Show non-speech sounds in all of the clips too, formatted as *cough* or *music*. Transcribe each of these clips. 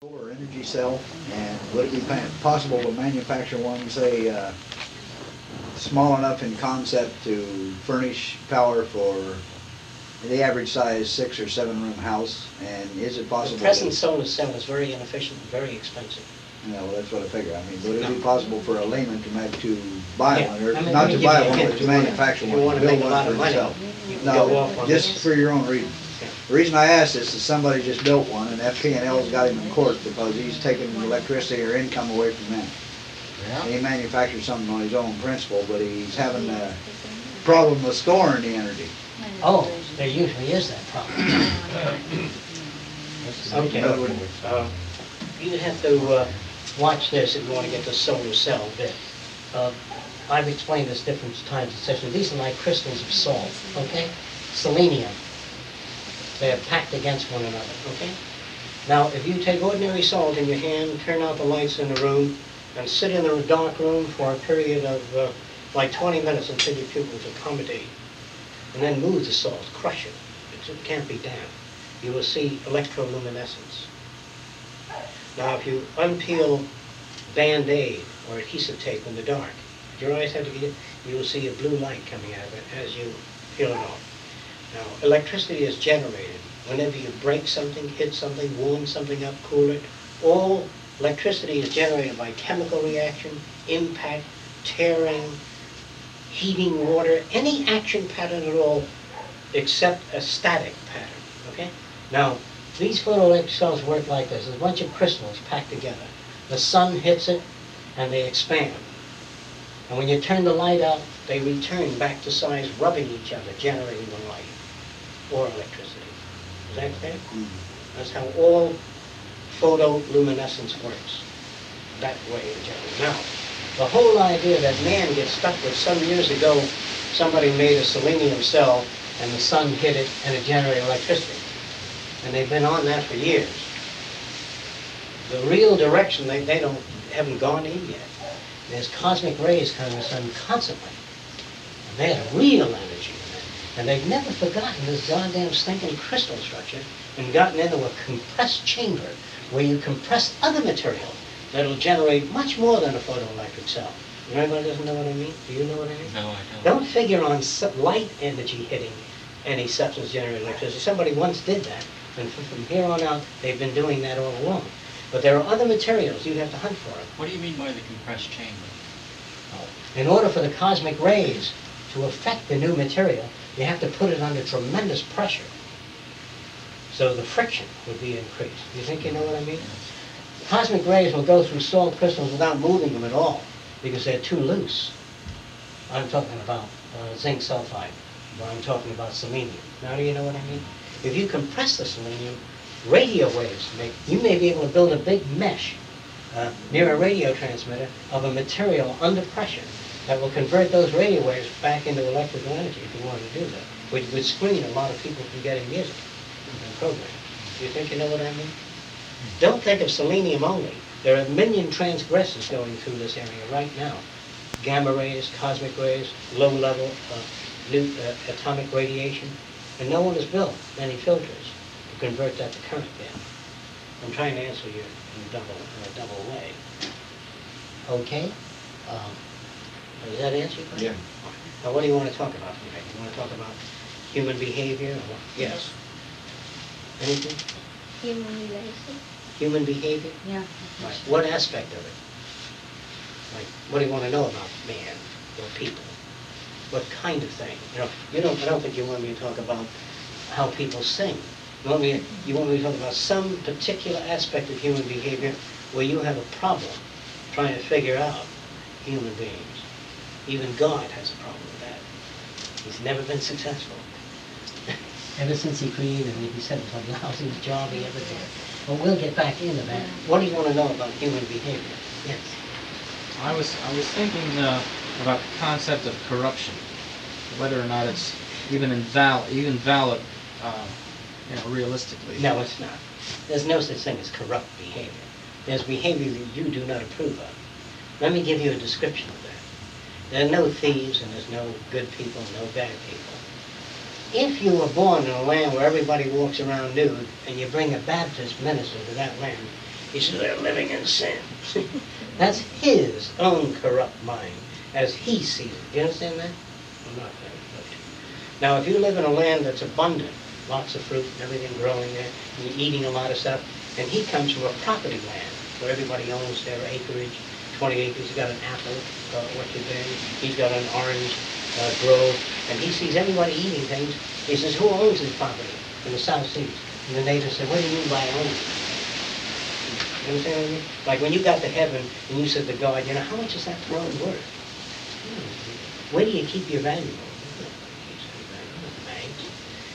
Solar energy cell, and would it be possible to manufacture one, say, uh, small enough in concept to furnish power for the average size six or seven room house? And is it possible? The present to- solar cell is very inefficient and very expensive. Yeah, well, that's what I figure. I mean, would it be possible for a layman to make, to buy Yeah, one, or I mean, not let to give buy you a one, hint. but to You wanna- manufacture you one, wanna build make a one lot for of money, himself? you can go off No, on just this. for your own reading. Yeah. The reason I ask this is somebody just built one, and FP&L's got him in court because he's taking electricity or income away from them. He manufactured something on his own principle, but he's having a problem with storing the energy. Oh, there usually is that problem. Okay. In other words, Uh, You have to uh, watch this if you want to get the solar cell bit. Uh, I've explained this different times in sessions. These are like crystals of salt, okay? Selenium. They're packed against one another, okay? Now, if you take ordinary salt in your hand, turn out the lights in the room, and sit in a dark room for a period of uh, like 20 minutes until your pupils accommodate, and then move the salt, crush it, it can't be damp, you will see electroluminescence. Now, if you unpeel Band-Aid or adhesive tape in the dark, your eyes have to get, you will see a blue light coming out of it as you peel it off. Now, electricity is generated whenever you break something, hit something, warm something up, cool it. All electricity is generated by chemical reaction, impact, tearing, heating water, any action pattern at all except a static pattern, okay? Now, these photoelectric cells work like this. There's a bunch of crystals packed together. The sun hits it and they expand. And when you turn the light out, they return back to size, rubbing each other, generating the light or electricity. Is that clear? That's how all photoluminescence works, that way in general. Now, the whole idea that man gets stuck with, some years ago, somebody made a selenium cell and the sun hit it and it generated electricity. And they've been on that for years. The real direction, they, they don't, haven't gone in yet. There's cosmic rays coming from the sun constantly. And they real energy in it. And they've never forgotten this goddamn stinking crystal structure and gotten into a compressed chamber where you compress other material that'll generate much more than a photoelectric cell. You know anybody doesn't know what I mean? Do you know what I mean? No, I don't. Don't figure on light energy hitting any substance generating electricity. Somebody once did that, and from here on out, they've been doing that all along. But there are other materials, you'd have to hunt for them. What do you mean by the compressed chamber? In order for the cosmic rays to affect the new material, you have to put it under tremendous pressure. So the friction would be increased. You think you know what I mean? Cosmic rays will go through salt crystals without moving them at all because they're too loose. I'm talking about uh, zinc sulfide, or I'm talking about selenium. Now do you know what I mean? If you compress the selenium, radio waves make, you may be able to build a big mesh uh, near a radio transmitter of a material under pressure that will convert those radio waves back into electrical energy if you wanted to do that, which would screen a lot of people from getting music and programs. Do you think you know what I mean? Don't think of selenium only. There are a million transgressors going through this area right now. Gamma rays, cosmic rays, low-level uh, uh, atomic radiation, and no one has built any filters to convert that to current yet. I'm trying to answer you in a double, in a double way. Okay? Um, Does that answer your question? Yeah. Now, what do you want to talk about today? You want to talk about human behavior or, yes? Anything? Human relation. Human behavior? Yeah. Right. What aspect of it? Like, what do you want to know about man or people? What kind of thing? You know, you don't, I don't think you want me to talk about how people sing. You want me, you want me to talk about some particular aspect of human behavior where you have a problem trying to figure out human beings. Even God has a problem with that. He's never been successful. *laughs* Ever since he created me, he said it was the lousiest job he ever did. But we'll get back into that. What do you want to know about human behavior? Yes. I was I was thinking uh, about the concept of corruption, whether or not it's even invalid, even valid, uh, you know, realistically. No, it's not. There's no such thing as corrupt behavior. There's behavior that you do not approve of. Let me give you a description of that. There are no thieves and there's no good people, no bad people. If you were born in a land where everybody walks around nude and you bring a Baptist minister to that land, He says, they're living in sin. *laughs* That's his own corrupt mind, as he sees it. Do you understand that? I'm not. Now, if you live in a land that's abundant, lots of fruit and everything growing there, and you're eating a lot of stuff, and he comes from a property land where everybody owns their acreage, 20 acres, he's got an apple uh, orchard there, he's got an orange uh, grove, and he sees everybody eating things. He says, who owns this property in the South Seas? And the natives say, what do you mean by owning? You understand what I mean? Like when you got to heaven and you said to God, you know, how much is that throne worth? Where do you keep your valuables?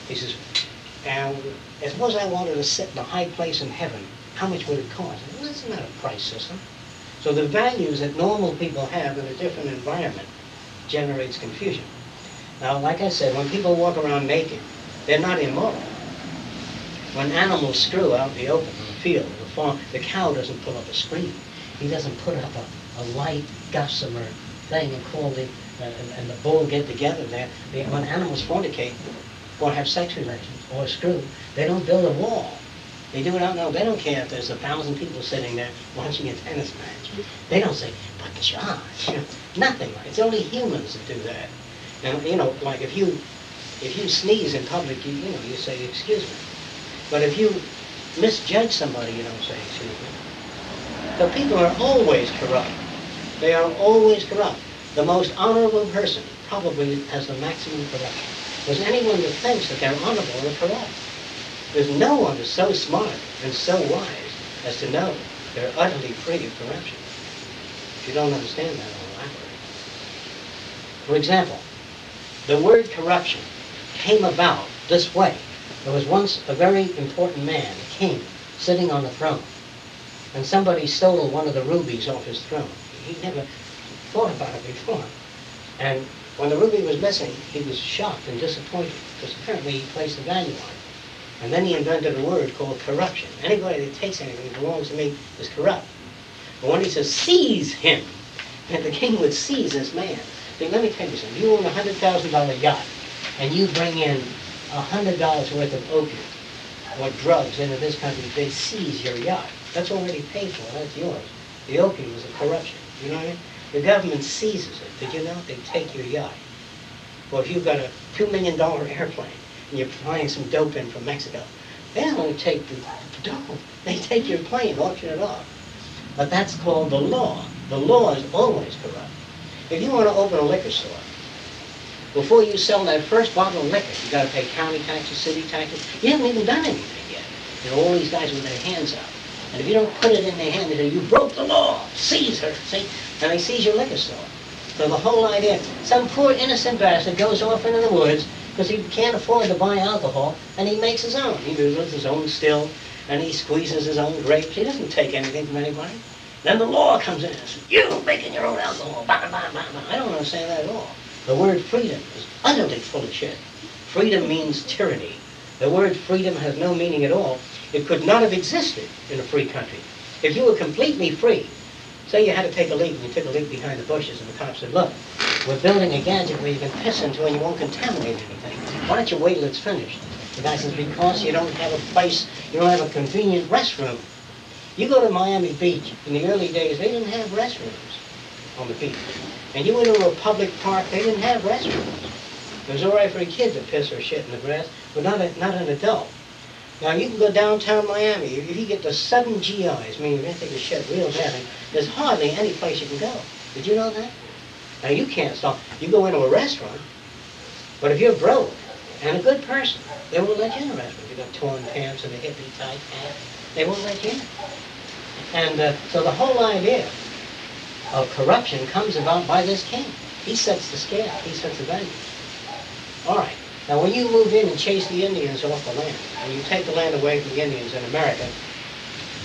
He says, and suppose I wanted to sit in a high place in heaven, how much would it cost? Well, that's not a price system. So the values that normal people have in a different environment generates confusion. Now, like I said, when people walk around naked, they're not immoral. When animals screw out in the open, in the field, the farm, the cow doesn't pull up a screen. He doesn't put up a, a light gossamer thing and call the, uh, and, and the bull get together there. When animals fornicate or have sex relations or screw, they don't build a wall. They do it out now. They don't care if there's a thousand people sitting there watching a tennis match. They don't say, but Josh, *laughs* nothing. It's only humans that do that. Now, you know, like if you, if you sneeze in public, you, you know, you say, excuse me. But if you misjudge somebody, you don't say, excuse me. The people are always corrupt. They are always corrupt. The most honorable person probably has the maximum corruption. There's anyone that thinks that they're honorable or corrupt. There's no one who's so smart and so wise as to know they're utterly free of corruption. If you don't understand that, I'll elaborate. For example, the word corruption came about this way. There was once a very important man, a king, sitting on a throne. And somebody stole one of the rubies off his throne. He never thought about it before. And when the ruby was missing, he was shocked and disappointed because apparently he placed a value on it. And then he invented a word called corruption. Anybody that takes anything that belongs to me is corrupt. But when he says seize him, and the king would seize this man. See, let me tell you something. You own a hundred thousand dollar yacht, and you bring in a hundred dollars worth of opium or drugs into this country, they seize your yacht. That's already paid for. That's yours. The opium is a corruption. You know what I mean? The government seizes it. Did you know? They take your yacht. Well, if you've got a two million dollar airplane and you're flying some dope in from Mexico, they don't only take the dope. They take your plane, auction it off. But that's called the law. The law is always corrupt. If you want to open a liquor store, before you sell that first bottle of liquor, you got to pay county taxes, city taxes. You haven't even done anything yet. You know, all these guys with their hands out. And if you don't put it in their hand, they say, you broke the law. Seize her, see? And they seize your liquor store. So the whole idea, some poor innocent bastard goes off into the woods because he can't afford to buy alcohol, and he makes his own. He does his own still, and he squeezes his own grapes. He doesn't take anything from anybody. Then the law comes in and says, you making your own alcohol. Bah, bah, bah. I don't understand that at all. The word freedom is utterly full of shit. Freedom means tyranny. The word freedom has no meaning at all. It could not have existed in a free country. If you were completely free, say you had to take a leak and you took a leak behind the bushes and the cop said, look, we're building a gadget where you can piss into and you won't contaminate anything. Why don't you wait till it's finished? The guy says, because you don't have a place, you don't have a convenient restroom. You go to Miami Beach, in the early days, they didn't have restrooms on the beach. And you went to a public park, they didn't have restrooms. It was all right for a kid to piss or shit in the grass, but not, a, not an adult. Now, you can go downtown Miami. If you get the sudden GIs, meaning you're going to take a shit real bad, there's hardly any place you can go. Did you know that? Now, you can't stop. You go into a restaurant, but if you're broke and a good person, they won't let you in a restaurant. You've got torn pants and a hippie tight hat. They won't let you in. And uh, so the whole idea of corruption comes about by this king. He sets the scale. He sets the value. All right. Now, when you move in and chase the Indians off the land, and you take the land away from the Indians in America,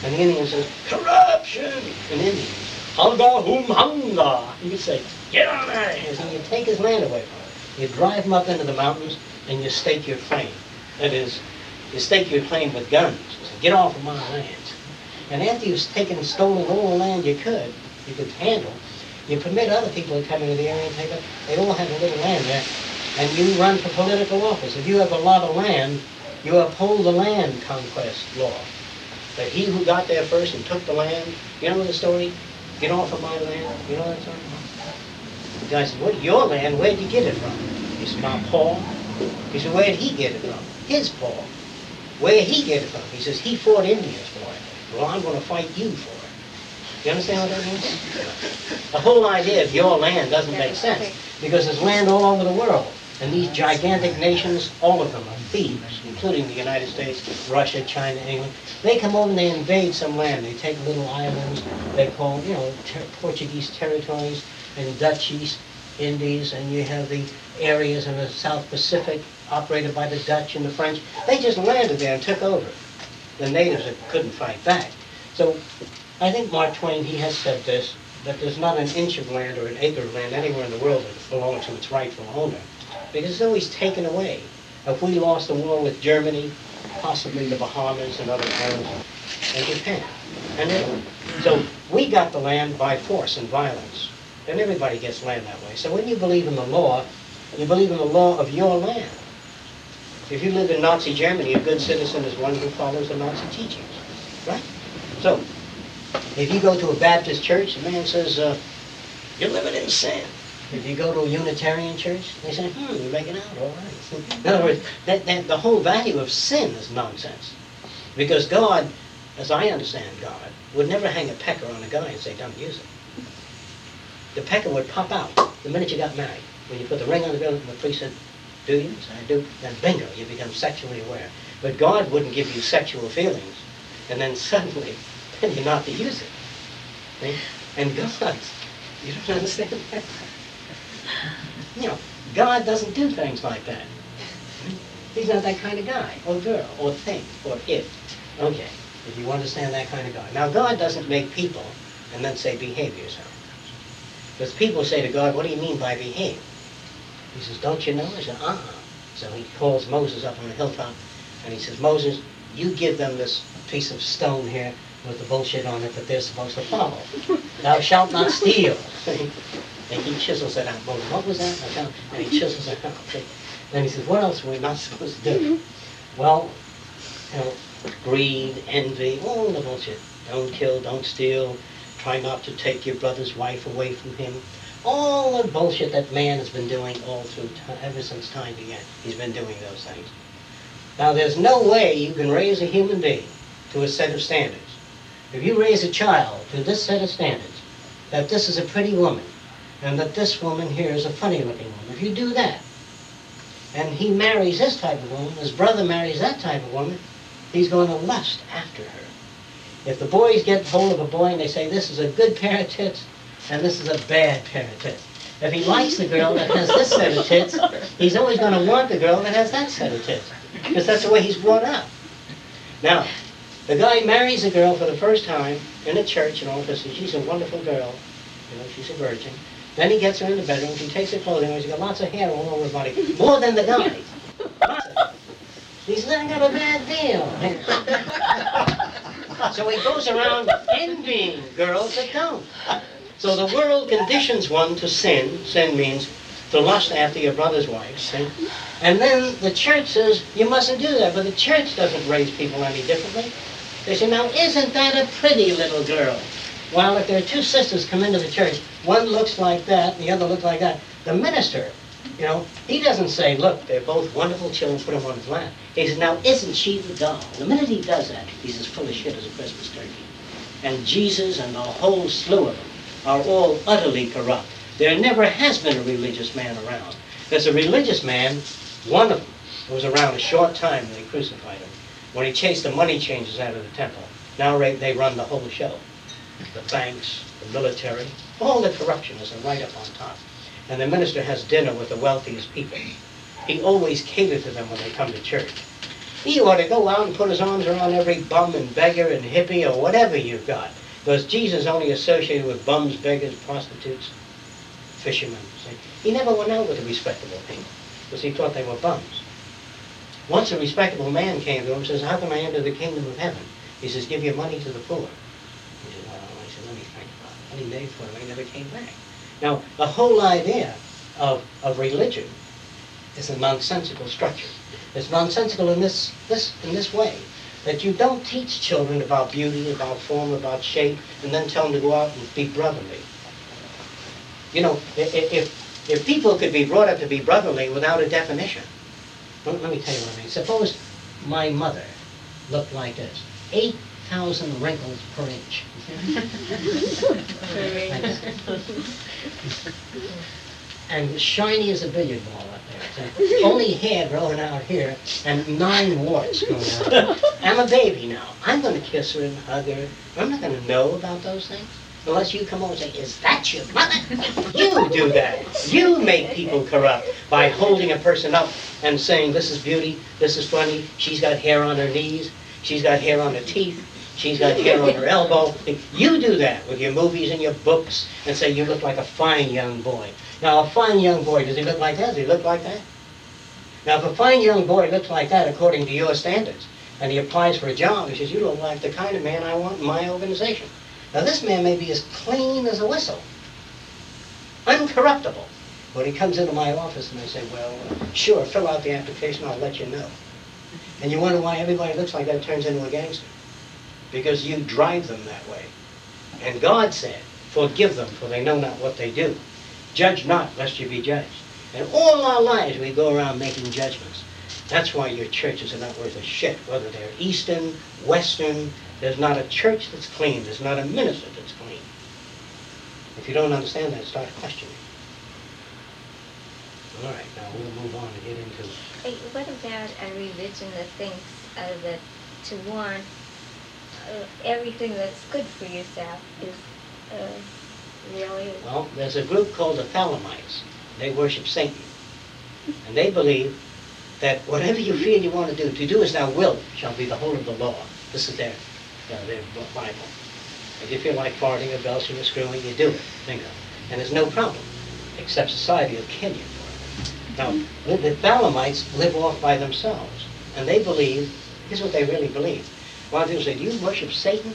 and the Indian says, corruption, in Indians, hanga hum hanga, you say, get on out of here. So you take his land away from him. You drive him up into the mountains, and you stake your claim. That is, you stake your claim with guns. Say, get off of my lands. And after you've taken and stolen all the land you could, you could handle, you permit other people to come into the area and take it. They all have a little land there, and you run for political office. If you have a lot of land, you uphold the land conquest law. That he who got there first and took the land, you know the story? Get off of my land, you know that story? The guy said, what, your land, where'd you get it from? Said, my Paul. He said, where'd he get it from? His Paul. Where'd he get it from? He says, he fought Indians for it. Well, I'm gonna fight you for it. You understand what that means? *laughs* The whole idea of your land doesn't make sense, because there's land all over the world. And these gigantic nations, all of them are thieves, including the United States, Russia, China, England. They come over and they invade some land. They take little islands they call, you know, ter- Portuguese territories and Dutch East Indies, and you have the areas in the South Pacific operated by the Dutch and the French. They just landed there and took over. The natives couldn't fight back. So I think Mark Twain, he has said this, that there's not an inch of land or an acre of land anywhere in the world that belongs to its rightful owner, because it's always taken away. If we lost the war with Germany, possibly the Bahamas and other islands, and Japan, and Italy. So we got the land by force and violence, and everybody gets land that way. So when you believe in the law, you believe in the law of your land. If you live in Nazi Germany, a good citizen is one who follows the Nazi teachings, right? So, if you go to a Baptist church, the man says, uh, you're living in sin. If you go to a Unitarian church, they say, hmm, you're making out all right. *laughs* In other words, that, that, the whole value of sin is nonsense. Because God, as I understand God, would never hang a pecker on a guy and say, don't use it. The pecker would pop out the minute you got married. When you put the ring on the finger and the priest said, do you? So I do. Then bingo, you become sexually aware. But God wouldn't give you sexual feelings, and then suddenly, *laughs* then you're not to use it. And God, you don't understand that? You know, God doesn't do things like that. He's not that kind of guy, or girl, or thing, or it. Okay, if you understand that kind of guy. Now, God doesn't make people and then say, behave yourself. Because people say to God, what do you mean by behave? He says, don't you know? I said, uh-uh. So he calls Moses up on the hilltop, and he says, Moses, you give them this piece of stone here with the bullshit on it that they're supposed to follow. Thou shalt not steal. *laughs* and he chisels it out. Moses, what was that? And he chisels it out. *laughs* Then he says, what else were we not supposed to do? Well, you know, greed, envy, all the bullshit. Don't kill, don't steal, try not to take your brother's wife away from him. All the bullshit that man has been doing all through, ti- ever since time began. He's been doing those things. Now, there's no way you can raise a human being to a set of standards. If you raise a child to this set of standards, that this is a pretty woman, and that this woman here is a funny looking woman, if you do that, and he marries this type of woman, his brother marries that type of woman, he's going to lust after her. If the boys get hold of a boy and they say, this is a good pair of tits, and this is a bad pair of tits. If he likes the girl that has this set of tits, he's always going to want the girl that has that set of tits, because that's the way he's brought up. Now, the guy marries a girl for the first time in a church and all this, and she's a wonderful girl, you know, she's a virgin. Then he gets her in the bedroom, she takes her clothing off, she's got lots of hair all over her body, more than the guy. Lots of hair. He says, I got a bad deal. *laughs* So he goes around envying girls that don't. So the world conditions one to sin. Sin means to lust after your brother's wife. See? And then the church says, you mustn't do that. But the church doesn't raise people any differently. They say, now isn't that a pretty little girl? While if there are two sisters come into the church, one looks like that, and the other looks like that, the minister, you know, he doesn't say, look, they're both wonderful children, put them on his lap. He says, now isn't she the doll? The minute he does that, he's as full of shit as a Christmas turkey. And Jesus and the whole slew of them are all utterly corrupt. There never has been a religious man around. There's a religious man, one of them, was around a short time when they crucified him, when he chased the money changers out of the temple. Now they run the whole show. The banks, the military, all the corruption is right up on top. And the minister has dinner with the wealthiest people. He always caters to them when they come to church. He ought to go out and put his arms around every bum and beggar and hippie or whatever you've got. Because Jesus only associated with bums, beggars, prostitutes, fishermen. See? He never went out with the respectable people because he thought they were bums. Once a respectable man came to him and says, how can I enter the kingdom of heaven? He says, give your money to the poor. He said, well, I said, let me think about it. And he made for him. He never came back. Now, the whole idea of, of religion is a nonsensical structure. It's nonsensical in this, this, in this way. That you don't teach children about beauty, about form, about shape, and then tell them to go out and be brotherly. You know, if, if people could be brought up to be brotherly without a definition, let me tell you what I mean. Suppose my mother looked like this, 8,000 wrinkles per inch. *laughs* and shiny as a billiard ball *laughs* only hair growing out here and nine warts growing out. *laughs* I'm a baby now. I'm going to kiss her and hug her. I'm not going to know about those things. Unless you come over and say, is that your mother? *laughs* You do that. You make people corrupt by holding a person up and saying, this is beauty, this is funny, she's got hair on her knees, she's got hair on her teeth, she's got hair on her elbow. You do that with your movies and your books and say you look like a fine young boy. Now, a fine young boy, does he look like that? Does he look like that? Now, if a fine young boy looks like that according to your standards, and he applies for a job, he says, you look like the kind of man I want in my organization. Now, this man may be as clean as a whistle, uncorruptible. When he comes into my office and I say, well, sure, fill out the application, I'll let you know. And you wonder why everybody looks like that turns into a gangster. Because you drive them that way. And God said, forgive them, for they know not what they do. Judge not, lest you be judged. And all our lives we go around making judgments. That's why your churches are not worth a shit, whether they're Eastern, Western. There's not a church that's clean. There's not a minister that's clean. If you don't understand that, start questioning. All right, now we'll move on and get into Hey, what about a religion that thinks uh, that to want uh, everything that's good for yourself is uh, really Well, there's a group called the Thelemites. They worship Satan. And they believe that whatever you feel you want to do, to do as thou wilt shall be the whole of the law. This is their, uh, their Bible. If you feel like farting or belching or screwing, you do it. Bingo. And there's no problem, except society will kill you for it. Now, the the Thelemites live off by themselves. And they believe, here's what they really believe. Lot of people say, you worship Satan?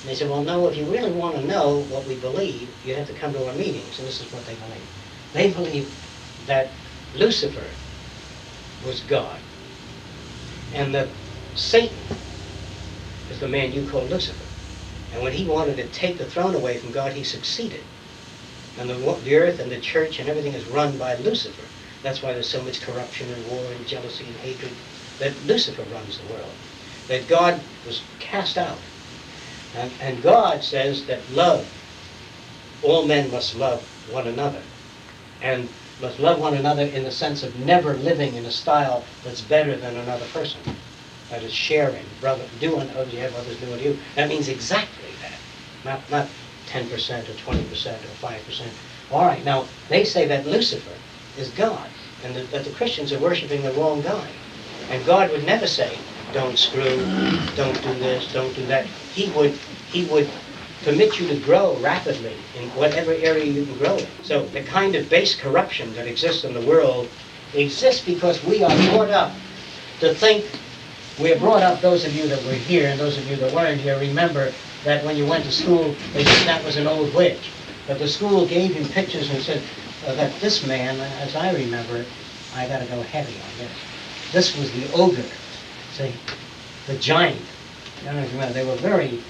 And they said, well, no, if you really want to know what we believe, you have to come to our meetings, and this is what they believe. They believe that Lucifer was God, and that Satan is the man you call Lucifer. And when he wanted to take the throne away from God, he succeeded. And the, the earth and the church and everything is run by Lucifer. That's why there's so much corruption and war and jealousy and hatred. That Lucifer runs the world. That God was cast out and, and God says that love, all men must love one another. And must love one another in the sense of never living in a style that's better than another person. That is sharing, brother, do unto you have others do unto you. That means exactly that. Not, not 10% or 20% or 5%. All right, now, they say that Lucifer is God, and that, that the Christians are worshiping the wrong guy. And God would never say, don't screw, don't do this, don't do that. He would, he would permit you to grow rapidly in whatever area you can grow in. So the kind of base corruption that exists in the world exists because we are brought up to think, we're brought up, those of you that were here and those of you that weren't here, remember that when you went to school, they said that was an old witch. But the school gave him pictures and said uh, that this man, as I remember it, I gotta go heavy on this. This was the ogre, see, the giant. They were very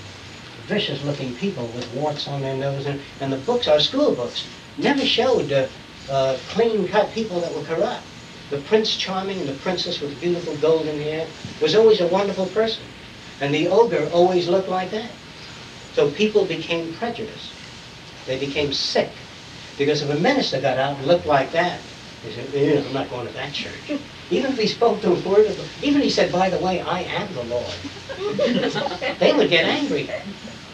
vicious-looking people with warts on their nose, and, and the books, our school books, never showed uh, uh, clean-cut people that were corrupt. The Prince Charming and the princess with beautiful golden hair was always a wonderful person, and the ogre always looked like that. So people became prejudiced. They became sick. Because if a minister got out and looked like that, they said, "Eh, I'm not going to that church. *laughs* Even if he spoke to a word of, even if he said, by the way, I am the Lord, *laughs* they would get angry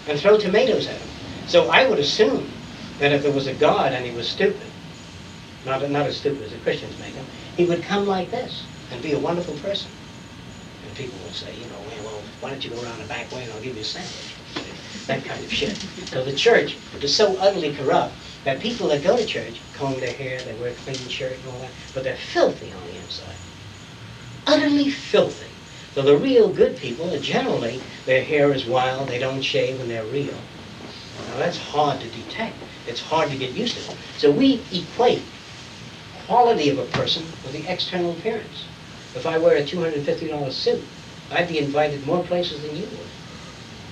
and throw tomatoes at him. So I would assume that if there was a God and he was stupid, not, not as stupid as the Christians make him, he would come like this and be a wonderful person. And people would say, you know, well, well, why don't you go around the back way and I'll give you a sandwich? That kind of shit. So the church is so utterly corrupt that people that go to church comb their hair, they wear a clean shirt and all that, but they're filthy on the inside. Utterly filthy. So the real good people are generally, their hair is wild, they don't shave, and they're real. Now that's hard to detect. It's hard to get used to. So we equate quality of a person with the external appearance. If I wear a $250 suit, I'd be invited more places than you would.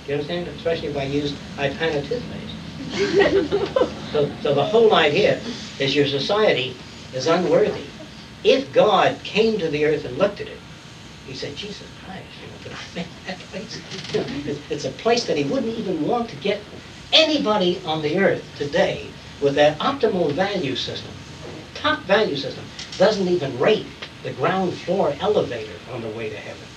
Do you understand? Especially if I used Ipana toothpaste. *laughs* So, so the whole idea is your society is unworthy. If God came to the earth and looked at it, he said, Jesus Christ, you know, *laughs* that place? it's a place that he wouldn't even want to get anybody on the earth today with that optimal value system, top value system, doesn't even rate the ground floor elevator on the way to heaven.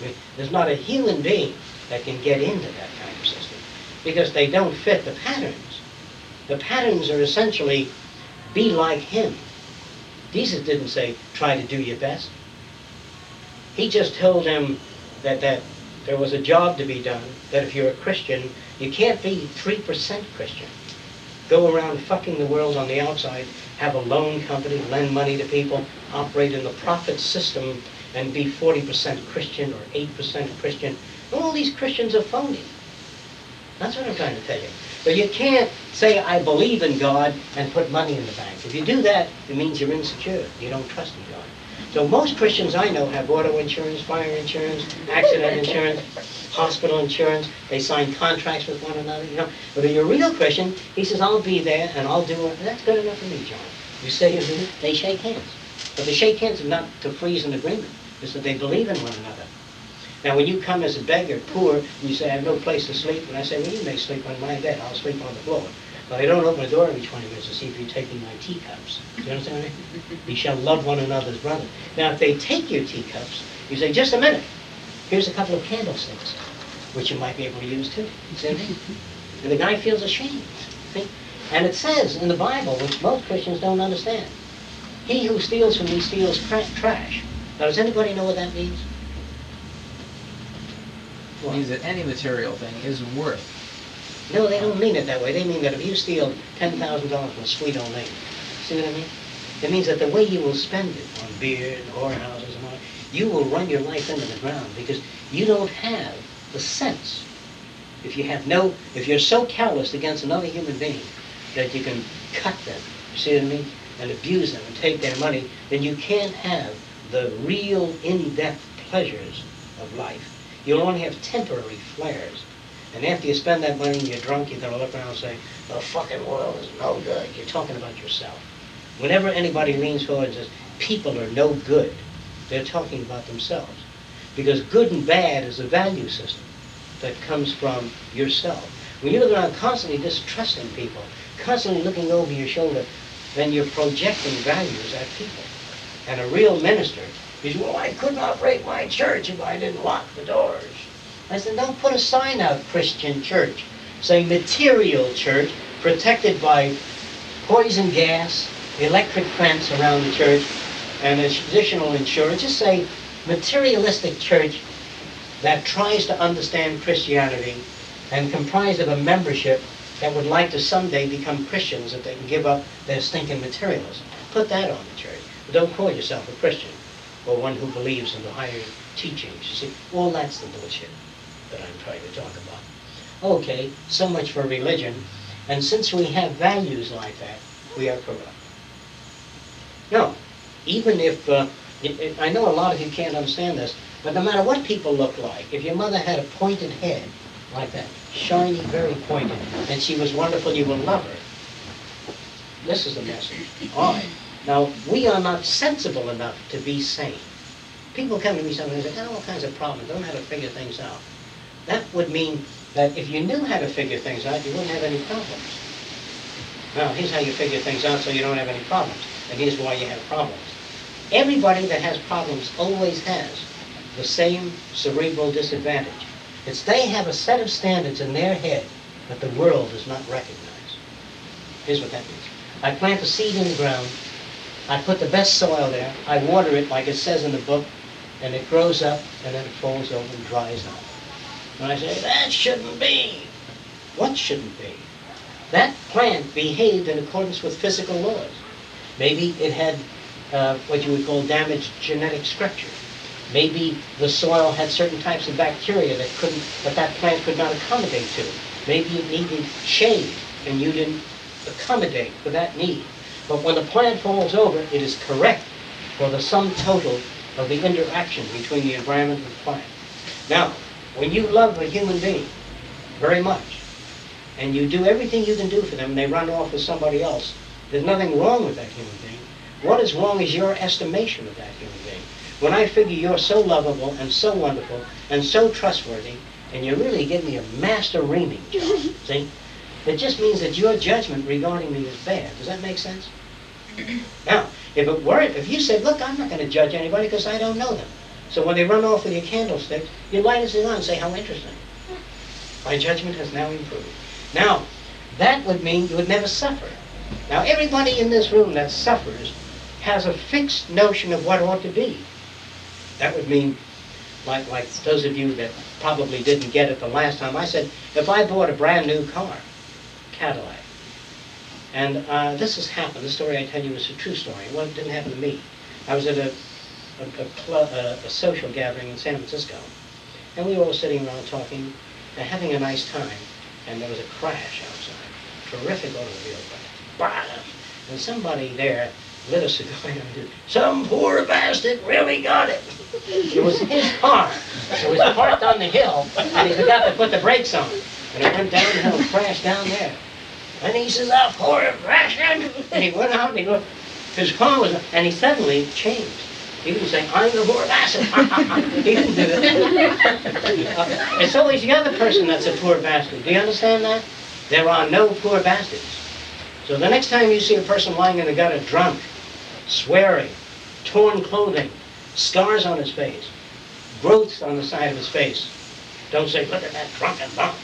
I mean, there's not a human being that can get into that kind of system because they don't fit the patterns. The patterns are essentially be like him. Jesus didn't say try to do your best. He just told them that, that there was a job to be done, that if you're a Christian, you can't be 3% Christian. Go around fucking the world on the outside, have a loan company, lend money to people, operate in the profit system, and be 40% Christian or 8% Christian. All these Christians are phony. That's what I'm trying to tell you. But you can't say, I believe in God, and put money in the bank. If you do that, it means you're insecure. You don't trust in God. So most Christians I know have auto insurance, fire insurance, accident *laughs* insurance, hospital insurance. They sign contracts with one another, you know. But if you're a real Christian, he says, I'll be there and I'll do it. That's good enough for me, John. You say you do it, they shake hands. But they shake hands is not to freeze an agreement. It's that they believe in one another. Now, when you come as a beggar, poor, and you say, I have no place to sleep, and I say, well, you may sleep on my bed, I'll sleep on the floor. But I don't open the door every 20 minutes to see if you're taking my teacups. Do you understand what I mean? *laughs* You shall love one another's brother. Now, if they take your teacups, you say, just a minute, here's a couple of candlesticks, which you might be able to use too. See what I mean? And the guy feels ashamed. See? And it says in the Bible, which most Christians don't understand, he who steals from me steals tra- trash. Now, does anybody know what that means? It means that any material thing is worth. No, they don't mean it that way. They mean that if you steal ten thousand dollars from Sweet Old Lane, see what I mean? It means that the way you will spend it on beer and whorehouses and all, that, you will run your life into the ground because you don't have the sense. If you have no, if you're so callous against another human being that you can cut them, see what I mean, and abuse them and take their money, then you can't have the real in-depth pleasures of life. You'll only have temporary flares. And after you spend that money and you're drunk, you're gonna look around and say, the fucking world is no good. You're talking about yourself. Whenever anybody leans forward and says, people are no good, they're talking about themselves. Because good and bad is a value system that comes from yourself. When you look around constantly distrusting people, constantly looking over your shoulder, then you're projecting values at people. And a real minister is, well, I couldn't operate my church if I didn't lock the doors. I said, don't put a sign out, Christian church, saying material church, protected by poison gas, electric fence around the church, and additional insurance. Just say materialistic church that tries to understand Christianity and comprised of a membership that would like to someday become Christians if they can give up their stinking materialism. Put that on the church. But don't call yourself a Christian or one who believes in the higher teachings. You see, all that's the bullshit that I'm trying to talk about. Okay, so much for religion. And since we have values like that, we are corrupt. No, even if, uh, I know a lot of you can't understand this, but no matter what people look like, if your mother had a pointed head like that, shiny, very pointed, and she was wonderful, you will love her. This is the message. Right. Now, we are not sensible enough to be sane. People come to me sometimes and say, got all kinds of problems, don't know how to figure things out. That would mean that if you knew how to figure things out, you wouldn't have any problems. Now, here's how you figure things out so you don't have any problems. And here's why you have problems. Everybody that has problems always has the same cerebral disadvantage. It's they have a set of standards in their head that the world does not recognize. Here's what that means. I plant a seed in the ground. I put the best soil there. I water it like it says in the book, and it grows up, and then it falls over and dries up. And I say, that shouldn't be. What shouldn't be? That plant behaved in accordance with physical laws. Maybe it had uh, what you would call damaged genetic structure. Maybe the soil had certain types of bacteria that couldn't, that that plant could not accommodate to. Maybe it needed shade, and you didn't accommodate for that need. But when the plant falls over, it is correct for the sum total of the interaction between the environment and the plant. Now, when you love a human being very much, and you do everything you can do for them, and they run off with somebody else, there's nothing wrong with that human being. What is wrong is your estimation of that human being. When I figure you're so lovable and so wonderful and so trustworthy, and you really give me a master reaming job, *laughs* see? It just means that your judgment regarding me is bad. Does that make sense? Now, if it weren't, if you said, look, I'm not going to judge anybody because I don't know them. So when they run off with your candlestick, you light a cigar and say, how interesting. My judgment has now improved. Now, that would mean you would never suffer. Now, everybody in this room that suffers has a fixed notion of what ought to be. That would mean, like, like those of you that probably didn't get it the last time, I said, if I bought a brand new car, Cadillac, and uh, this has happened, the story I tell you is a true story. Well, it didn't happen to me. I was at a, a, a, a, social gathering in San Francisco, and we were all sitting around talking, and having a nice time, and there was a crash outside. Terrific automobile crash. And somebody there lit a cigar *laughs* and said, some poor bastard really got it. *laughs* It was his car. It was parked on the hill, and he forgot to put the brakes on. And it went downhill crashed down there. And he says, a poor bastard. And he went out and he looked. His car was, and he suddenly changed. He didn't say, I'm the poor bastard. he didn't do that. Uh, it's always the other person that's a poor bastard. Do you understand that? There are no poor bastards. So the next time you see a person lying in the gutter drunk, swearing, torn clothing, scars on his face, growths on the side of his face, don't say, look at that drunken bum.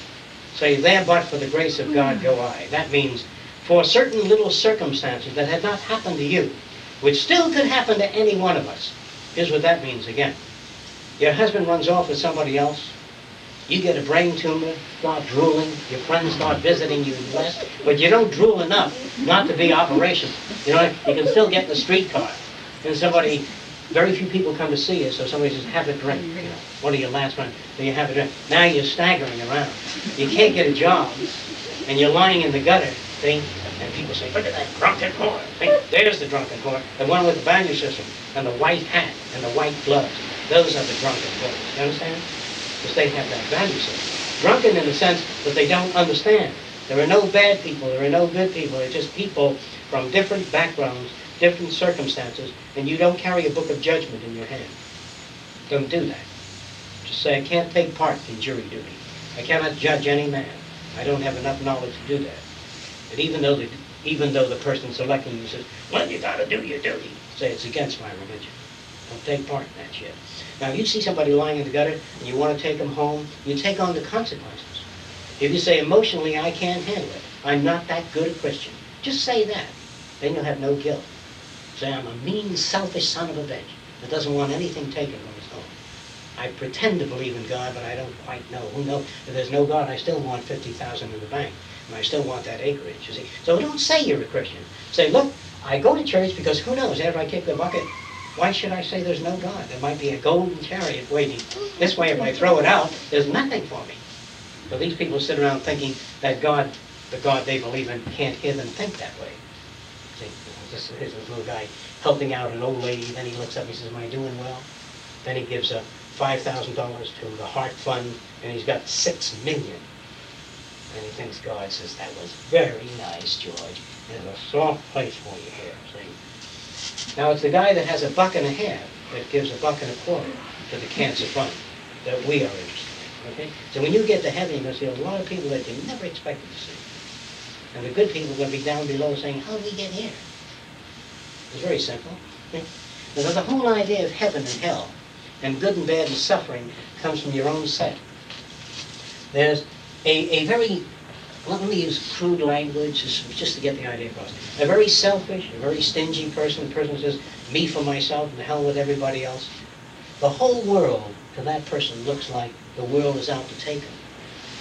Say, there but for the grace of God go I. That means for certain little circumstances that had not happened to you, which still could happen to any one of us. Here's what that means again. Your husband runs off with somebody else. You get a brain tumor, start drooling. Your friends start visiting you less, but you don't drool enough not to be operational. You know, you can still get the streetcar. And somebody, very few people come to see you, so somebody says, have a drink. You know, one of your last friends, then you have a drink. Now you're staggering around. You can't get a job, and you're lying in the gutter, see? And people say, look at that drunken whore. There's the drunken whore. The one with the value system, and the white hat, and the white gloves. Those are the drunken whores. You understand? Because they have that value system. Drunken in the sense that they don't understand. There are no bad people, there are no good people. They're just people from different backgrounds, different circumstances, and you don't carry a book of judgment in your hand. Don't do that. Just say, I can't take part in jury duty. I cannot judge any man. I don't have enough knowledge to do that. And even though the, even though the person selecting you says, well, you gotta do your duty, say it's against my religion. Don't take part in that shit. Now, if you see somebody lying in the gutter and you want to take them home, you take on the consequences. If you say emotionally, I can't handle it, I'm not that good a Christian, just say that. Then you'll have no guilt. Say, I'm a mean, selfish son of a bitch that doesn't want anything taken from his home. I pretend to believe in God, but I don't quite know. Who knows? If there's no God, I still want 50000 in the bank. And I still want that acreage, you see. So don't say you're a Christian. Say, look, I go to church because who knows, after I kick the bucket, why should I say there's no God? There might be a golden chariot waiting. This way, if I throw it out, there's nothing for me. But these people sit around thinking that God, the God they believe in, can't hear them think that way. This is this little guy helping out an old lady, then he looks up and he says, am I doing well? Then he gives a $5,000 to the Heart Fund, and he's got six million. And he thinks God says, that was very nice, George. There's a soft place for you here, see? Now, it's the guy that has a buck and a half that gives a buck and a quarter to the cancer fund that we are interested in, okay? So when you get to heaven, you're going to see a lot of people that you never expected to see. And the good people are going to be down below saying, how did we get here? It's very simple. Now, the whole idea of heaven and hell and good and bad and suffering comes from your own set. There's a, a very, let me use crude language just, to get the idea across. A very selfish, a very stingy person, the person says, me for myself and hell with everybody else. The whole world to that person looks like the world is out to take them.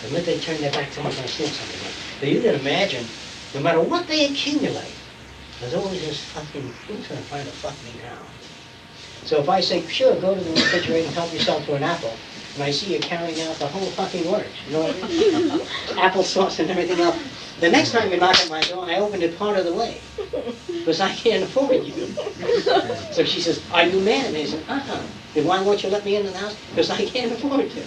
The minute they turn their back, someone's going to steal something. them. You can imagine, no matter what they accumulate, there's always this fucking, who's going to find a fuck me now? So if I say, sure, go to the refrigerator and help yourself to an apple, and I see you carrying out the whole fucking works, you know, *laughs* applesauce and everything else, the next time you knock at my door, I opened it part of the way, because I can't afford you. So she says, are you mad? And I said, uh-huh. Then why won't you let me into the house? Because I can't afford to.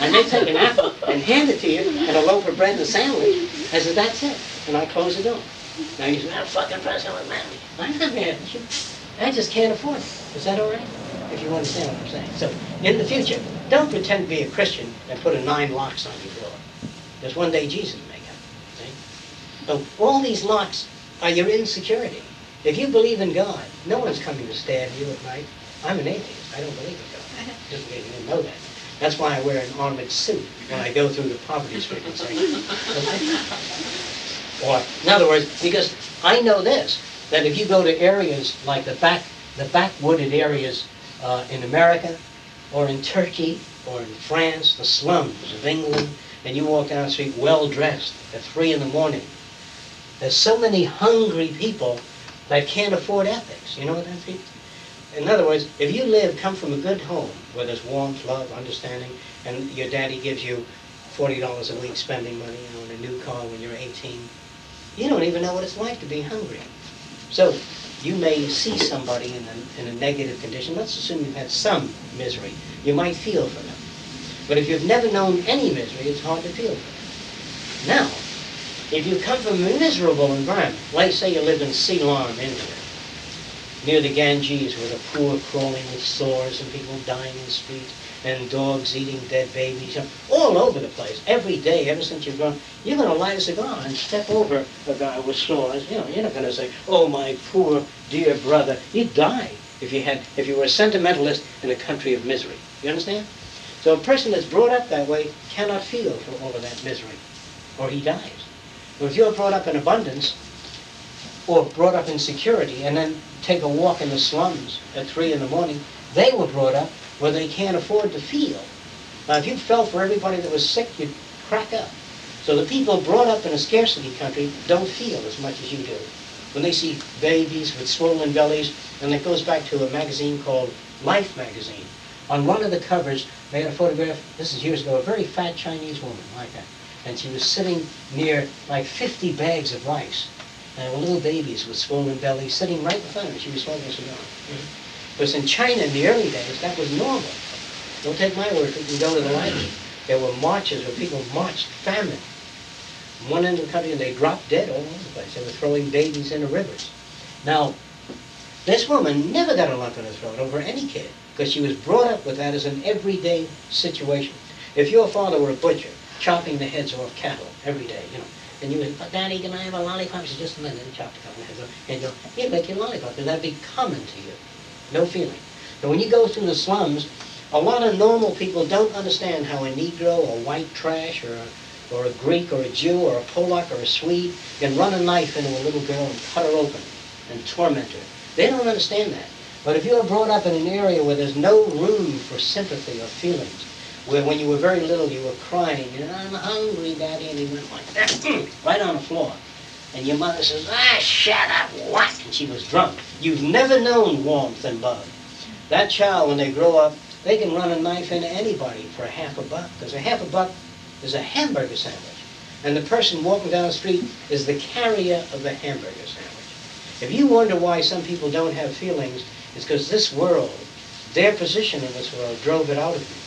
I may take an apple and hand it to you and a loaf of bread and a sandwich. I said, that's it. And I close the door. Now say, I'm fucking present with money. I'm not mad at you. I just can't afford it. Is that all right? If you understand what I'm saying. So, in the future, don't pretend to be a Christian and put a nine locks on your door. There's one day Jesus will make it. See? So, all these locks are your insecurity. If you believe in God, no one's coming to stab you at night. I'm an atheist. I don't believe in God. *laughs* Just in case you didn't know that. That's why I wear an armored suit when I go through the poverty-stricken section. *laughs* Or, in other words, because I know this, that if you go to areas like the back, the backwooded areas uh, in America, or in Turkey, or in France, the slums of England, and you walk down the street well-dressed at three in the morning, there's so many hungry people that can't afford ethics. You know what that means? In other words, if you live, come from a good home where there's warmth, love, understanding, and your daddy gives you forty dollars a week spending money on a new car when you're 18, you don't even know what it's like to be hungry. So you may see somebody in a, in a negative condition. Let's assume you've had some misery. You might feel for them. But if you've never known any misery, it's hard to feel for them. Now, if you come from a miserable environment, like say you live in Ceylon, India, near the Ganges where the poor crawling with sores and people dying in the street and dogs eating dead babies, all over the place, every day, ever since you've grown, you're going to light a cigar and step over a guy with sores. You know, you're not going to say, "Oh, my poor dear brother." You'd die if you had, if you were a sentimentalist in a country of misery. You understand? So a person that's brought up that way cannot feel for all of that misery, or he dies. But if you're brought up in abundance, or brought up in security, and then take a walk in the slums at three in the morning, they were brought up where they can't afford to feel. Now, if you felt for everybody that was sick, you'd crack up. So the people brought up in a scarcity country don't feel as much as you do. When they see babies with swollen bellies, and it goes back to a magazine called Life magazine. On one of the covers, they had a photograph, this is years ago, a very fat Chinese woman like that. And she was sitting near like 50 bags of rice. And little babies with swollen bellies sitting right in front of her. She was smoking a cigar. Because in China in the early days, that was normal. Don't take my word for it. You go to the library. There were marches where people marched famine. One end of the country, and they dropped dead all over the place. They were throwing babies into rivers. Now, this woman never got a lump in her throat over any kid because she was brought up with that as an everyday situation. If your father were a butcher, chopping the heads off cattle every day, you know, and you would, Daddy, can I have a lollipop? She said, just a minute, a couple of heads off, and you know, he'd make you a lollipop, and that'd be common to you. No feeling. And when you go through the slums, a lot of normal people don't understand how a Negro or white trash or a, or a Greek or a Jew or a Polak or a Swede can run a knife into a little girl and cut her open and torment her. They don't understand that. But if you're brought up in an area where there's no room for sympathy or feelings, where when you were very little you were crying, and I'm hungry, Daddy, and he went like that, *clears throat* right on the floor. And your mother says, ah, shut up, what? And she was drunk. You've never known warmth and love. That child, when they grow up, they can run a knife into anybody for a half a buck. Because a half a buck is a hamburger sandwich. And the person walking down the street is the carrier of the hamburger sandwich. If you wonder why some people don't have feelings, it's because this world, their position in this world, drove it out of them.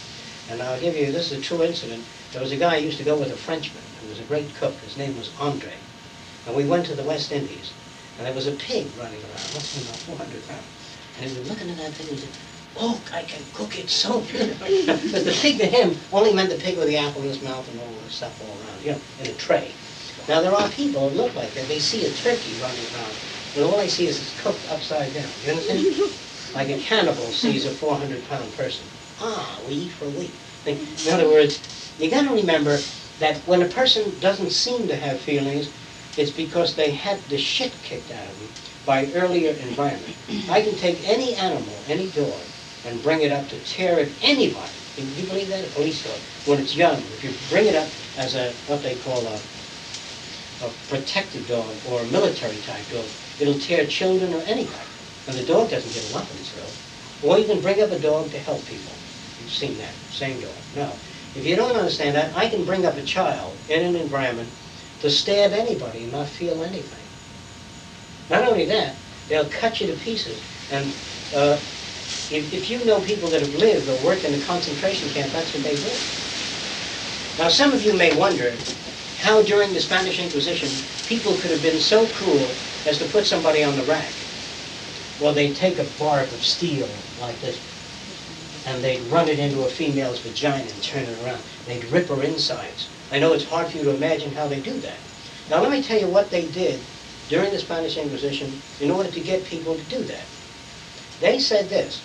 And I'll give you, this is a true incident. There was a guy who used to go with a Frenchman who was a great cook. His name was Andre. And we went to the West Indies. And there was a pig running around, must have been about 400 pounds. And he was looking at that pig and he said, oh, I can cook it so good. but *laughs* the pig to him only meant the pig with the apple in his mouth and all the stuff all around, you know, in a tray. Now there are people who look like that. They see a turkey running around, and all they see is it's cooked upside down. You understand? *laughs* like a cannibal sees a 400 pound person. Ah, we eat for a week. In other words, you got to remember that when a person doesn't seem to have feelings, it's because they had the shit kicked out of them by earlier environment. I can take any animal, any dog, and bring it up to tear at anybody. Can you believe that? A police dog. When it's young, if you bring it up as a, what they call a, a protective dog or a military type dog, it'll tear children or anybody. And the dog doesn't get a lump in. Or you can bring up a dog to help people. Seen that, same dog. No. If you don't understand that, I can bring up a child in an environment to stab anybody and not feel anything. Not only that, they'll cut you to pieces. And uh, If, if you know people that have lived or worked in a concentration camp, that's what they did. Now, some of you may wonder how during the Spanish Inquisition, people could have been so cruel as to put somebody on the rack. Well, they'd take a barb of steel like this, and they'd run it into a female's vagina and turn it around. They'd rip her insides. I know it's hard for you to imagine how they do that. Now, let me tell you what they did during the Spanish Inquisition in order to get people to do that. They said this,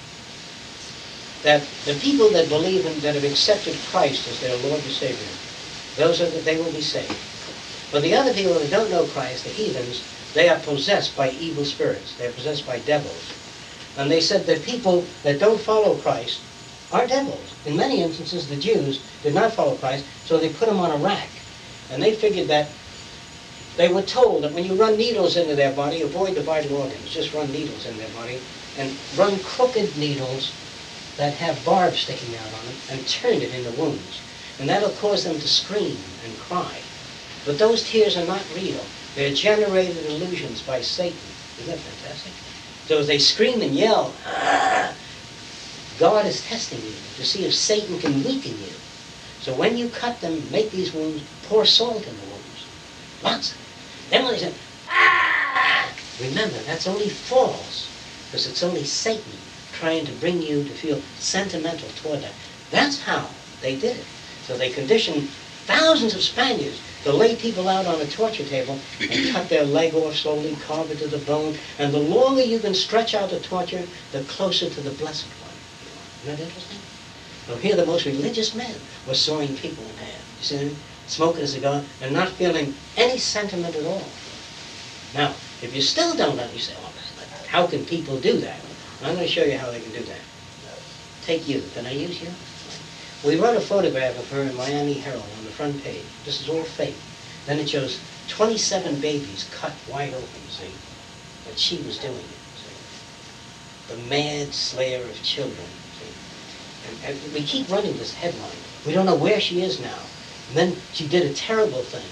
that the people that believe in, that have accepted Christ as their Lord and Savior, those are that they will be saved. But the other people that don't know Christ, the heathens, they are possessed by evil spirits. They're possessed by devils. And they said that people that don't follow Christ are devils. In many instances, the Jews did not follow Christ, so they put them on a rack. And they figured that they were told that when you run needles into their body, avoid the vital organs, just run needles in their body, and run crooked needles that have barbs sticking out on them, and turn it into wounds. And that'll cause them to scream and cry. But those tears are not real. They're generated illusions by Satan. Isn't that fantastic? So they scream and yell, "Ah," God is testing you to see if Satan can weaken you. So when you cut them, make these wounds, pour salt in the wounds. Lots of it. Then when they say, ah, remember, that's only false, because it's only Satan trying to bring you to feel sentimental toward that. That's how they did it. So they conditioned thousands of Spaniards to lay people out on a torture table and *clears throat* cut their leg off slowly, carve it to the bone, and the longer you can stretch out the torture, the closer to the blessed one. Isn't that interesting? Now here the most religious men were sawing people in half. You see them? Smoking a cigar and not feeling any sentiment at all. Now, if you still don't understand, oh, how can people do that? I'm going to show you how they can do that. Take you. Can I use you? We run a photograph of her in Miami Herald on the front page. This is all fake. Then it shows 27 babies cut wide open, see? But she was doing it, see? The mad slayer of children? And, and we keep running this headline. We don't know where she is now. And then she did a terrible thing.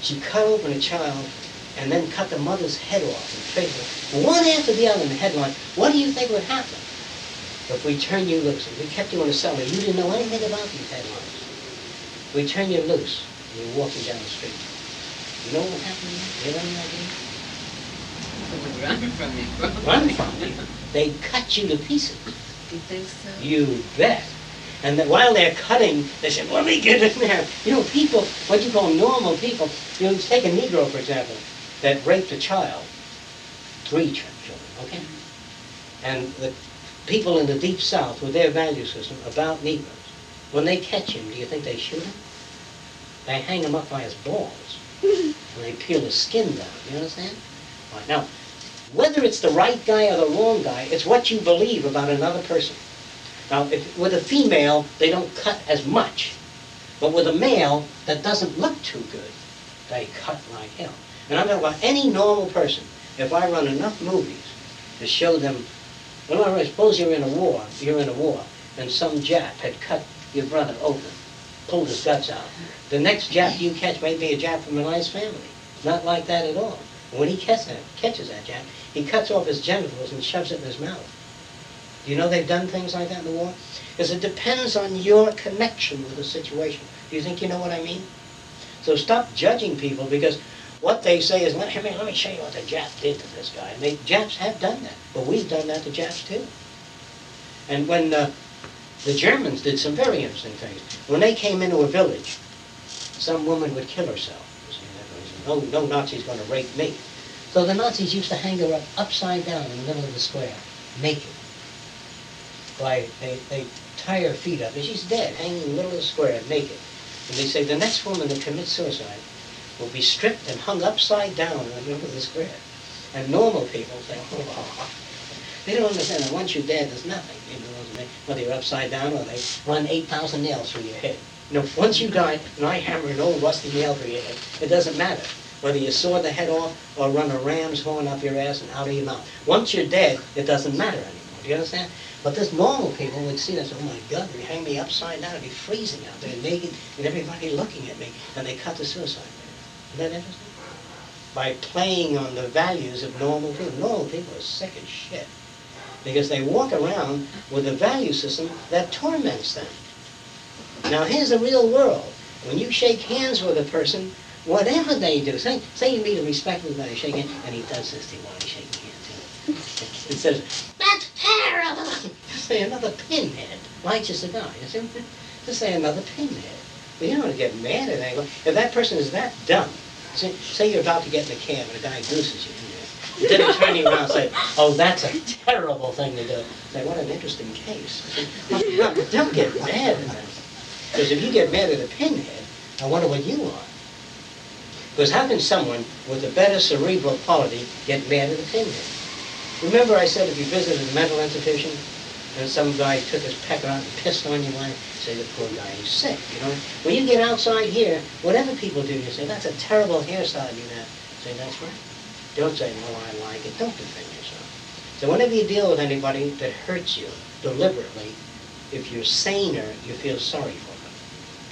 She cut open a child and then cut the mother's head off and face One after the other in the headline. What do you think would happen? If we turn you loose, if we kept you in a cell you didn't know anything about these headlines, we turn you loose and you're walking down the street. You know what would happen? You have any idea? *laughs* Run from me. Run from me. They'd cut you to pieces. You think so? You bet. And then while they're cutting, they say, let me get in there. You know, people, what you call normal people, you know, take a Negro, for example, that raped a child, three children, okay? And the people in the Deep South, with their value system about Negroes, when they catch him, do you think they shoot him? They hang him up by his balls, *laughs* and they peel his skin down, you understand? Right, now, whether it's the right guy or the wrong guy, it's what you believe about another person. Now, if, with a female, they don't cut as much. But with a male that doesn't look too good, they cut like hell. And I'm talking about any normal person. If I run enough movies to show them, well, right, suppose you're in a war, you're in a war, and some Jap had cut your brother open, pulled his guts out. The next Jap you catch may be a Jap from a nice family. Not like that at all. When he catches that Jap, he cuts off his genitals and shoves it in his mouth. Do you know they've done things like that in the war? Because it depends on your connection with the situation. Do you think you know what I mean? So stop judging people because what they say is, let me, let me show you what the Jap did to this guy. And Japs have done that, but we've done that to Japs too. And when uh, the Germans did some very interesting things, when they came into a village, some woman would kill herself. No, no Nazi's going to rape me. So the Nazis used to hang her up upside down in the middle of the square, naked. Why, they, they tie her feet up, and she's dead, hanging in the middle of the square, naked. And they say the next woman that commits suicide will be stripped and hung upside down in the middle of the square. And normal people think, *laughs* oh, they don't understand that once you're dead, there's nothing. You know, whether you're upside down or they run 8,000 nails through your head. You know, once you die, and I hammer an old rusty nail through your head, it doesn't matter. Whether you saw the head off or run a ram's horn up your ass and out of your mouth. Once you're dead, it doesn't matter anymore. Do you understand? But this normal people would see this, oh my God, they hang me upside down, I'd be freezing out there naked, and everybody looking at me, and they cut the suicide rate. Isn't that interesting? By playing on the values of normal people. Normal people are sick as shit. because they walk around with a value system that torments them. Now, here's the real world. When you shake hands with a person, whatever they do, say, say you meet a respectable guy, shake hands, and he does this thing while he's shaking hands. It says, that's terrible. Say another pinhead. Lights a cigar. You see? Just say another pinhead. But you don't want to get mad at anyone. If that person is that dumb, say, say you're about to get in the cab and a guy gooses you. Instead of turning around and say, oh, that's a terrible thing to do. Say, what an interesting case. Don't get mad at them. Because if you get mad at a pinhead, I wonder what you are. Because how can someone with a better cerebral quality get mad at a pinhead? Remember I said if you visited a mental institution and some guy took his pecker out and pissed on you, why? Say the poor guy is sick, you know? When you get outside here, whatever people do, you say, that's a terrible hairstyle you have. Say, that's right. Don't say, no, I like it. Don't defend yourself. So whenever you deal with anybody that hurts you deliberately, if you're saner, you feel sorry for them.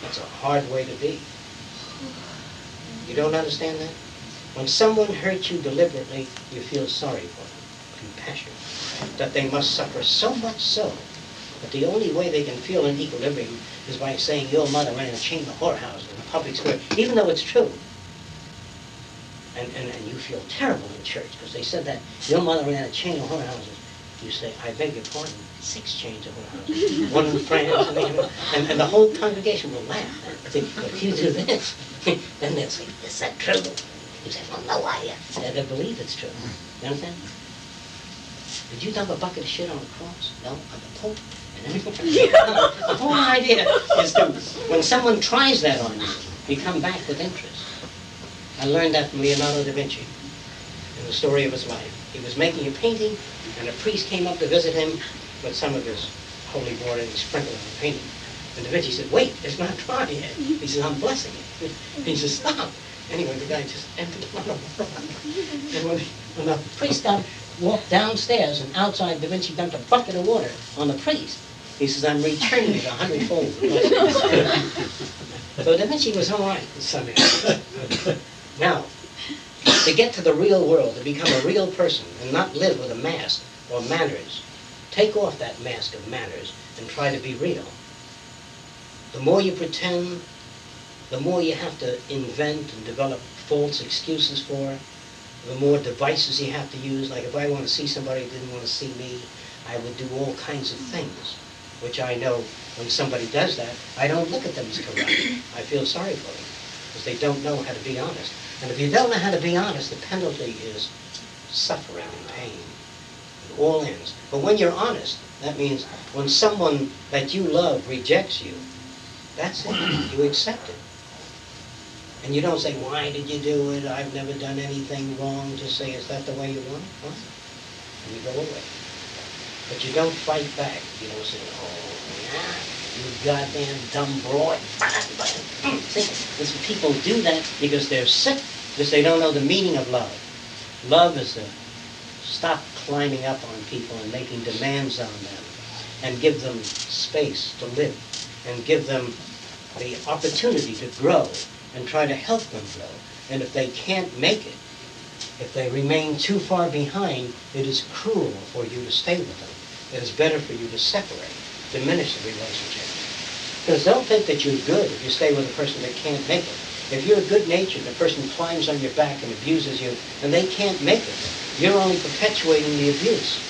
That's a hard way to be. You don't understand that? When someone hurts you deliberately, you feel sorry for them, compassion, that they must suffer so much so that the only way they can feel in equilibrium is by saying your mother ran a chain of whorehouses in a public square, even though it's true. And, and, and you feel terrible in church because they said that your mother ran a chain of whorehouses. You say, I beg your pardon, six chains of one in France, and, and, and the whole congregation will laugh. Say, if you do this, *laughs* then they'll say, is that true? You say, well, no, I, uh, I believe it's true. You understand? Did you dump a bucket of shit on the cross? No, on the Pope? *laughs* The whole idea is to, when someone tries that on you, you come back with interest. I learned that from Leonardo da Vinci in the story of his life. He was making a painting, and a priest came up to visit him with some of his holy water and he sprinkled on the painting. And Da Vinci said, wait, it's not dry yet. He says, I'm blessing it. *laughs* He says, stop. Anyway, the guy just *laughs* emptied the floor. And when, when the priest got, walked downstairs and outside, Da Vinci dumped a bucket of water on the priest. He says, I'm returning it a hundredfold. *laughs* so Da Vinci was all right in some areas. Now, to get to the real world, to become a real person and not live with a mask or manners, take off that mask of manners and try to be real. The more you pretend, the more you have to invent and develop false excuses for, the more devices you have to use. Like if I want to see somebody who didn't want to see me, I would do all kinds of things, which I know when somebody does that, I don't look at them as corrupt. I feel sorry for them because they don't know how to be honest. And if you don't know how to be honest, the penalty is suffering and pain. All ends. But when you're honest, that means when someone that you love rejects you, that's it. You accept it. And you don't say, why did you do it? I've never done anything wrong. Just say, is that the way you want it? Fine. And you go away. But you don't fight back. You don't say, oh, yeah, you goddamn dumb broad. *laughs* See, people do that because they're sick, because they don't know the meaning of love. Love is to stop climbing up on people and making demands on them and give them space to live and give them the opportunity to grow and try to help them grow. And if they can't make it, if they remain too far behind, it is cruel for you to stay with them. It is better for you to separate, diminish the relationship. Because don't think that you're good if you stay with a person that can't make it. If you're good-natured, the person climbs on your back and abuses you, and they can't make it, you're only perpetuating the abuse.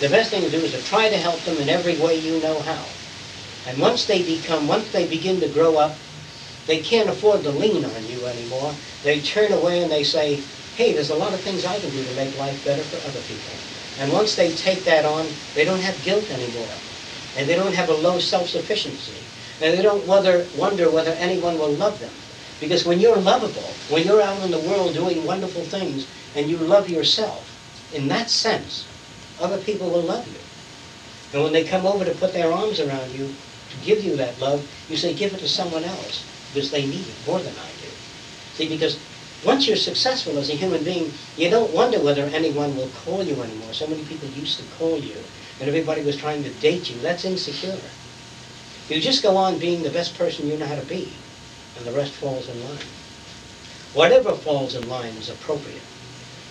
The best thing to do is to try to help them in every way you know how. And once they become, once they begin to grow up, they can't afford to lean on you anymore. They turn away and they say, hey, there's a lot of things I can do to make life better for other people. And once they take that on, they don't have guilt anymore. And they don't have a low self-sufficiency. And they don't whether, wonder whether anyone will love them. Because when you're lovable, when you're out in the world doing wonderful things, and you love yourself, in that sense, other people will love you. And when they come over to put their arms around you, to give you that love, you say, give it to someone else, because they need it more than I do. See, because once you're successful as a human being, you don't wonder whether anyone will call you anymore. So many people used to call you, and everybody was trying to date you. That's insecure. You just go on being the best person you know how to be, and the rest falls in line. Whatever falls in line is appropriate.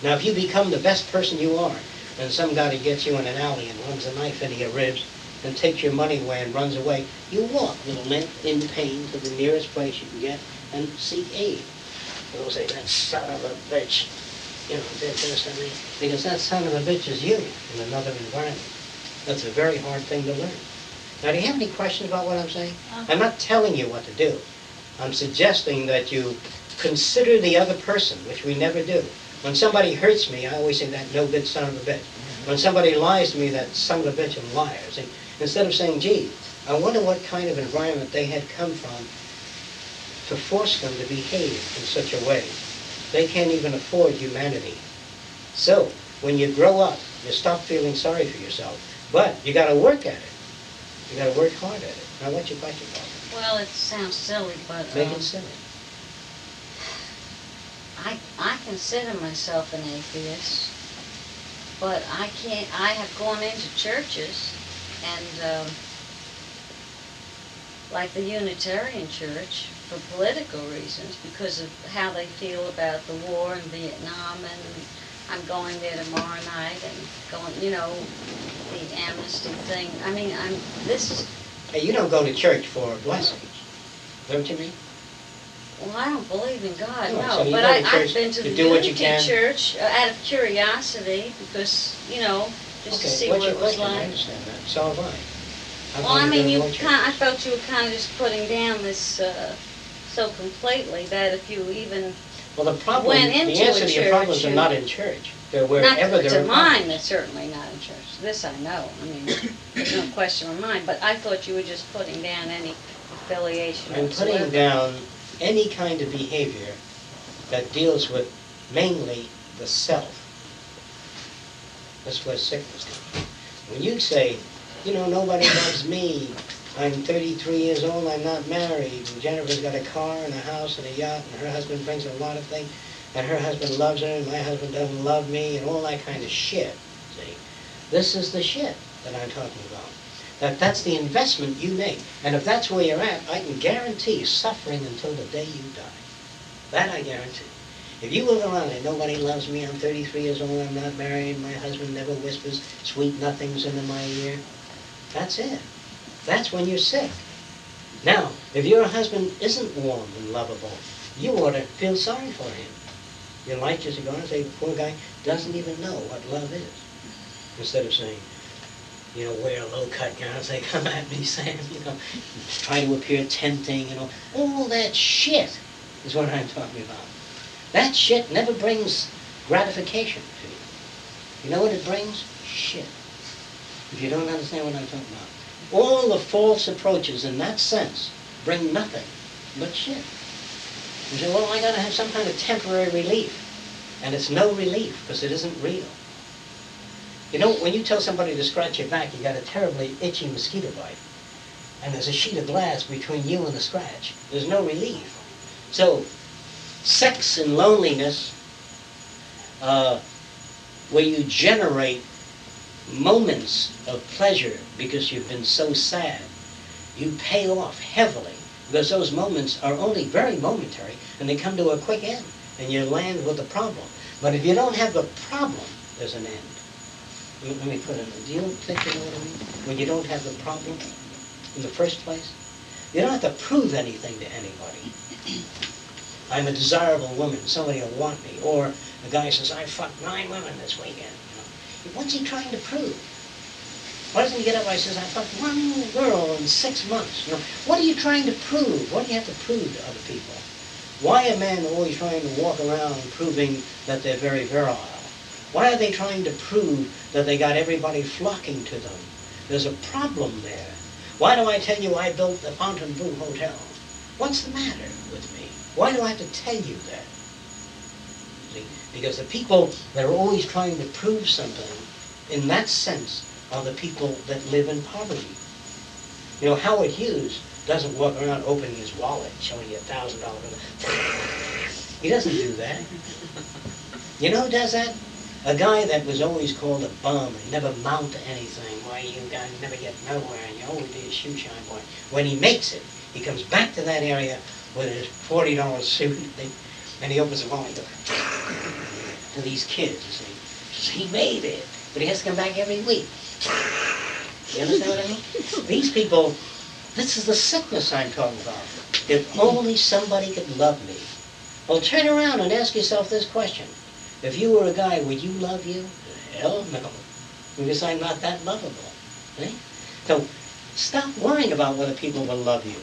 Now, if you become the best person you are, and some guy gets you in an alley and runs a knife into your ribs and takes your money away and runs away, you walk, little limp, in pain, to the nearest place you can get and seek aid. They'll say, that son of a bitch, you know, did this and that, because that son of a bitch is you in another environment. That's a very hard thing to learn. Now, do you have any questions about what I'm saying? Uh-huh. I'm not telling you what to do. I'm suggesting that you consider the other person, which we never do. When somebody hurts me, I always say that no good son of a bitch. When somebody lies to me, that son of a bitch and liars. See, instead of saying, gee, I wonder what kind of environment they had come from to force them to behave in such a way. They can't even afford humanity. So, when you grow up, you stop feeling sorry for yourself. But you gotta work at it. You gotta work hard at it. Now, what's your question, Bob? Well, it sounds silly, but Make um, it silly. I, I consider myself an atheist, but I can't, I have gone into churches and, um, like the Unitarian Church, for political reasons, because of how they feel about the war in Vietnam, and I'm going there tomorrow night and going, you know, the amnesty thing. I mean, I'm, this is, Hey, you don't go to church for blessings. What you mean? Well, I don't believe in God, No, no, you but go I, I've been to to the do what you Unity can? Church uh, out of curiosity, because, you know, just to see what it was question? I like. understand that. So have I. How Well, I mean, you to church? kind, I felt you were kind of just putting down this, uh, so completely that if you even, Well, the problem, went the into answer a to your church, problems are not in church. They're not wherever to there are mine, that's certainly not in church. This I know, I mean, there's no *coughs* question of mine, but I thought you were just putting down any affiliation I'm putting whatsoever. down any kind of behavior that deals with mainly the self. That's where sickness comes from. When you say, you know, nobody *coughs* loves me, I'm 33 years old, I'm not married, and Jennifer's got a car and a house and a yacht, and her husband brings a lot of things, and her husband loves her, and my husband doesn't love me, and all that kind of shit, see? This is the shit that I'm talking about. That that's the investment you make. And if that's where you're at, I can guarantee suffering until the day you die. That I guarantee. If you live around and nobody loves me, I'm 33 years old, I'm not married, my husband never whispers sweet nothings into my ear, that's it. That's when you're sick. Now, if your husband isn't warm and lovable, you ought to feel sorry for him. Your light just go on and say, poor guy doesn't even know what love is. Instead of saying, you know, wear a low-cut gown and *laughs* say, come at me, Sam, you know, try to appear tempting, you know. All that shit is what I'm talking about. That shit never brings gratification to you. You know what it brings? Shit. If you don't understand what I'm talking about. All the false approaches in that sense bring nothing but shit. You say, well, I gotta have some kind of temporary relief. And it's no relief, because it isn't real. You know, when you tell somebody to scratch your back, you got a terribly itchy mosquito bite. And there's a sheet of glass between you and the scratch. There's no relief. So, sex and loneliness, uh, where you generate moments of pleasure because you've been so sad, you pay off heavily because those moments are only very momentary and they come to a quick end and you land with a problem. But if you don't have the problem, there's an end. Let me- put it, do you think you know what I mean? When you don't have the problem in the first place? You don't have to prove anything to anybody. I'm a desirable woman, somebody will want me. Or a guy says, I fucked nine women this weekend. You know. What's he trying to prove? Why doesn't he get up and says, I fucked one girl in six months? You know, what are you trying to prove? What do you have to prove to other people? Why are men always trying to walk around proving that they're very virile? Why are they trying to prove that they got everybody flocking to them? There's a problem there. Why do I tell you I built the Fontainebleau Hotel? What's the matter with me? Why do I have to tell you that? See, because the people that are always trying to prove something, in that sense, are the people that live in poverty. You know, Howard Hughes doesn't walk around opening his wallet, showing you a thousand dollar bill. *laughs* He doesn't do that. You know who does that? A guy that was always called a bum and never mount to anything. Why, you guys never get nowhere and you always be a shoe shine boy. When he makes it, he comes back to that area with his forty dollar suit and he opens the wallet and goes *laughs* to these kids, you see. Says, He made it. but he has to come back every week. *laughs* You understand what I mean? These people, this is the sickness I'm talking about. If only somebody could love me. Well, turn around and ask yourself this question. If you were a guy, would you love you? Hell no. Because I'm not that lovable. eh? So stop worrying about whether people will love you.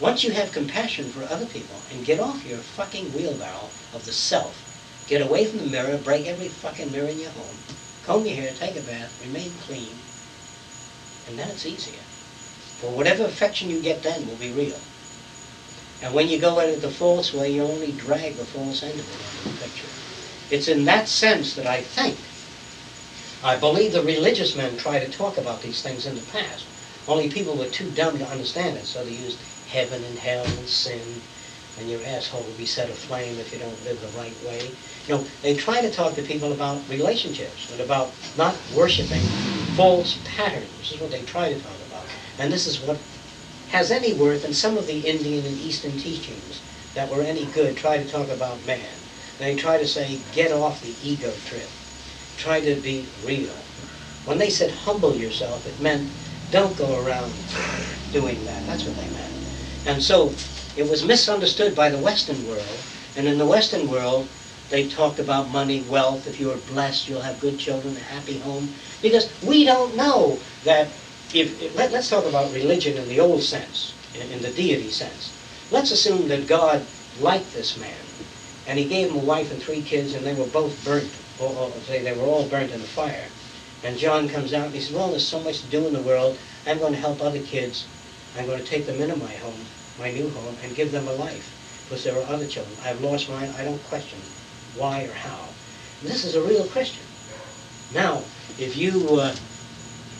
Once you have compassion for other people and get off your fucking wheelbarrow of the self, get away from the mirror, break every fucking mirror in your home, comb your hair, take a bath, remain clean, and then it's easier. For whatever affection you get then will be real. And when you go it the false way, you only drag the false end of it into the picture. It's in that sense that I think, I believe the religious men try to talk about these things in the past. Only people were too dumb to understand it, so they used heaven and hell and sin, and your asshole will be set aflame if you don't live the right way. You know, they try to talk to people about relationships and about not worshiping false patterns. This is what they try to talk about. And this is what has any worth in some of the Indian and Eastern teachings that were any good try to talk about man. They try to say, get off the ego trip. Try to be real. When they said humble yourself, it meant don't go around doing that. That's what they meant. And so it was misunderstood by the Western world. And in the Western world, they talked about money, wealth. If you are blessed, you'll have good children, a happy home. Because we don't know that if, if- let, us talk about religion in the old sense, in, in the deity sense. Let's assume that God liked this man, and he gave him a wife and three kids, and they were both burnt, or, they were all burnt in the fire. And John comes out and he says, well, there's so much to do in the world. I'm going to help other kids. I'm going to take them into my home, my new home, and give them a life. Because there are other children. I've lost mine. I don't question why or how. This is a real Christian. Now, if you uh,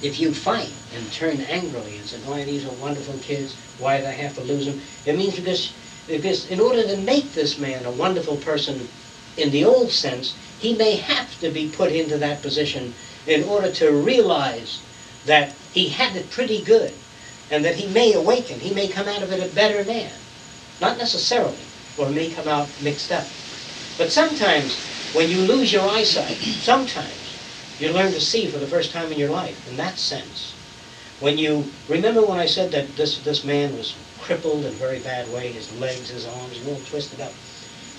if you fight and turn angrily and say, "Why these are wonderful kids? Why did I have to lose them?" It means because because in order to make this man a wonderful person in the old sense, he may have to be put into that position in order to realize that he had it pretty good and that he may awaken. He may come out of it a better man. Not necessarily, or may come out mixed up. But sometimes when you lose your eyesight, sometimes you learn to see for the first time in your life, in that sense. When you, remember when I said that this, this man was crippled in a very bad way, his legs, his arms, were all twisted up.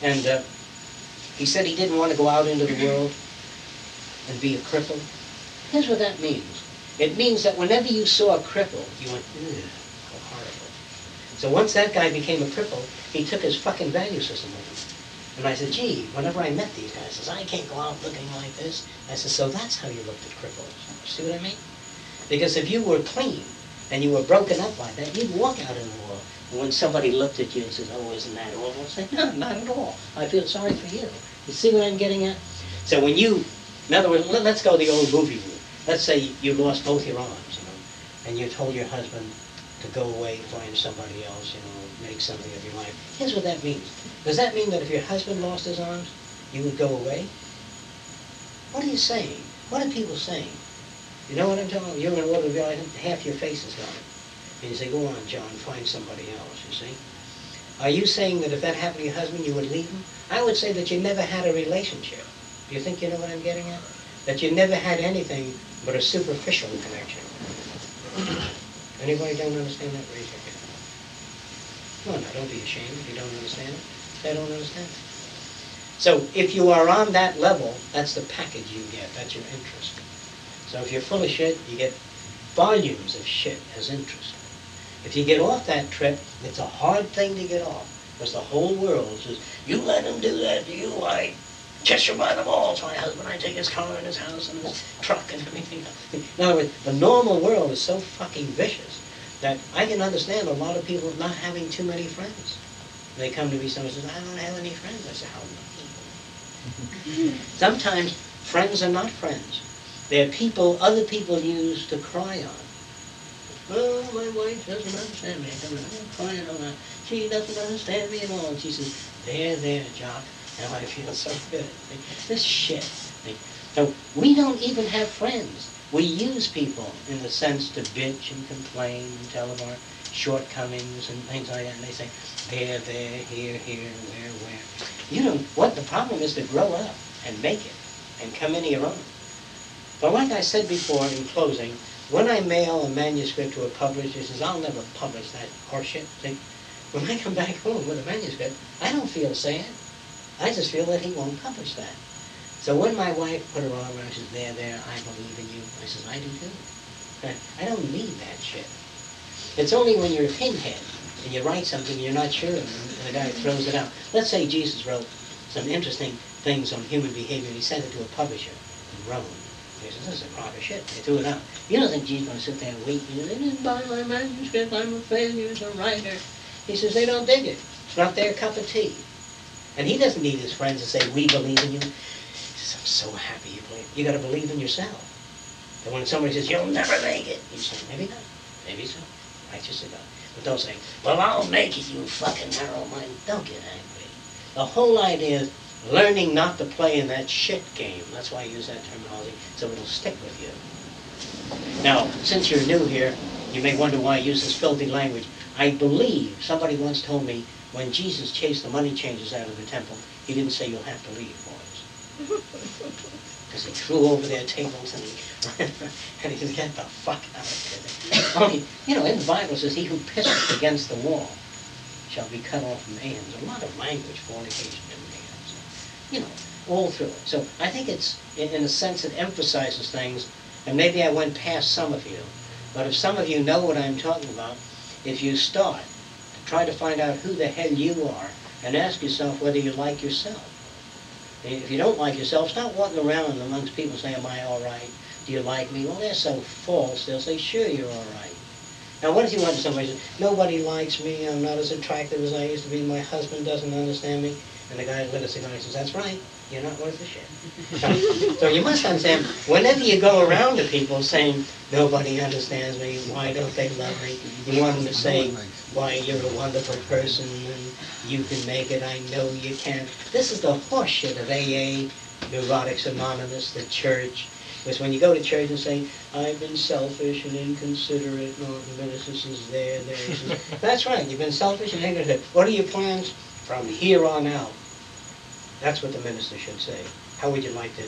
And uh, he said he didn't want to go out into the world and be a cripple. Here's what that means. It means that whenever you saw a cripple, you went, ugh, how horrible. So once that guy became a cripple, he took his fucking value system with him. And I said, gee, whenever I met these guys, I says, I can't go out looking like this. I said, so that's how you looked at cripples. See what I mean? Because if you were clean and you were broken up like that, you'd walk out in the world. And when somebody looked at you and says, oh, isn't that awful? Say, no, not at all. I feel sorry for you. You see what I'm getting at? So when you, in other words, let- let's go the old movie route. Let's say you lost both your arms, you know, and you told your husband to go away, find somebody else, you know, make something of your life. Here's what that means. Does that mean that if your husband lost his arms, you would go away? What are you saying? What are people saying? You know what I'm talking about? You're going to in Waterville, half your face is gone. And you say, go on, John, find somebody else, you see? Are you saying that if that happened to your husband, you would leave him? I would say that you never had a relationship. Do you think you know what I'm getting at? That you never had anything but a superficial connection. Anybody don't understand that? Raise your hand. No, no, don't be ashamed if you don't understand it. I don't understand it. So if you are on that level, that's the package you get. That's your interest. So if you're full of shit, you get volumes of shit as interest. If you get off that trip, it's a hard thing to get off. Because the whole world says, you let him do that to you, I kiss you by the balls. My husband, I take his car and his house and his truck and everything. In other words, the normal world is so fucking vicious that I can understand a lot of people not having too many friends. They come to me, someone says, I don't have any friends. I say, how not? *laughs* Sometimes friends are not friends. They're people other people use to cry on. Oh, my wife doesn't understand me. I'm crying. She doesn't understand me at all. She says, there, there, Jock. Now I feel so good. This shit. So we don't even have friends. We use people in the sense to bitch and complain and tell of our shortcomings and things like that. And they say, there, there, here, here, where, where. You know, what the problem is to grow up and make it and come into your own. But like I said before in closing, when I mail a manuscript to a publisher, he says, I'll never publish that horseshit. See, when I come back home with a manuscript, I don't feel sad. I just feel that he won't publish that. So when my wife put her arm around, me, she says, there, there, I believe in you. I says, I do too. I don't need that shit. It's only when you're a pinhead and you write something and you're not sure and the guy throws it out. Let's say Jesus wrote some interesting things on human behavior and he sent it to a publisher in Rome. Says, this is a crock of shit. They threw it out. You don't think is going to sit there and wait? He says, they didn't buy my manuscript. I'm a failure as a writer. He says, they don't dig it. It's not their cup of tea. And he doesn't need his friends to say, we believe in you. He says, I'm so happy you believe. You got to believe in yourself. And when somebody says, you'll never make it, you say, maybe not. Maybe so. Righteous God. But don't say, well, I'll make it, you fucking narrow mind. Don't get angry. The whole idea is learning not to play in that shit game. That's why I use that terminology, so it'll stick with you. Now, since you're new here, you may wonder why I use this filthy language. I believe, somebody once told me, when Jesus chased the money changers out of the temple, he didn't say, you'll have to leave, boys. *laughs* Because he threw over their tables and he, *laughs* and he said, get the fuck out of here. Only, you know, in the Bible it says, he who pisses against the wall shall be cut off from hands. A lot of language, fornication in the hands. You know, all through it. So I think it's, in, a sense, it emphasizes things, and maybe I went past some of you, but if some of you know what I'm talking about, if you start try to find out who the hell you are and ask yourself whether you like yourself. If you don't like yourself, stop walking around amongst people saying, am I all right? Do you like me? Well, they're so false. They'll say, sure, you're all right. Now, what if you went to somebody and said, nobody likes me, I'm not as attractive as I used to be, my husband doesn't understand me? And the guy lit a cigar says, that's right, you're not worth a shit. So, *laughs* so you must understand, whenever you go around to people saying, nobody understands me, why don't they love me? You want them to say, why you're a wonderful person and you can make it, I know you can. This is the horseshit of AA, Neurotics Anonymous, the church. Because when you go to church and say, I've been selfish and inconsiderate, and all the minister says there, there, says, *laughs* that's right, you've been selfish and inconsiderate. What are your plans from here on out? That's what the minister should say. How would you like to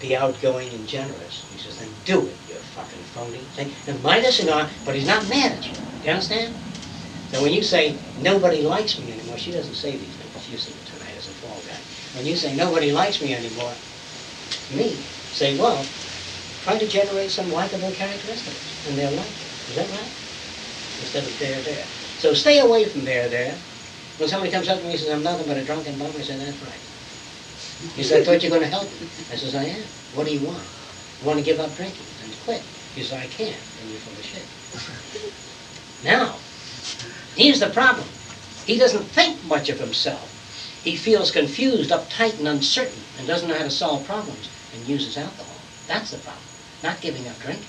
be outgoing and generous? He says, then do it, you fucking phony. See? And light a cigar, but he's not mad at you. You understand? So when you say, nobody likes me anymore, she doesn't say these things. She's using it tonight as a fall guy. When you say, nobody likes me anymore, me, say, well, try to generate some likable characteristics in their life. Is that right? Instead of there, there. So stay away from there, there. When somebody comes up to me and says, I'm nothing but a drunken bum, I say, that's right. He said, I thought you were going to help me. I says, I am. What do you want? You want to give up drinking and quit? He says, I can't. And you're full of shit. *laughs* Now, here's the problem. He doesn't think much of himself. He feels confused, uptight, and uncertain, and doesn't know how to solve problems, and uses alcohol. That's the problem, not giving up drinking.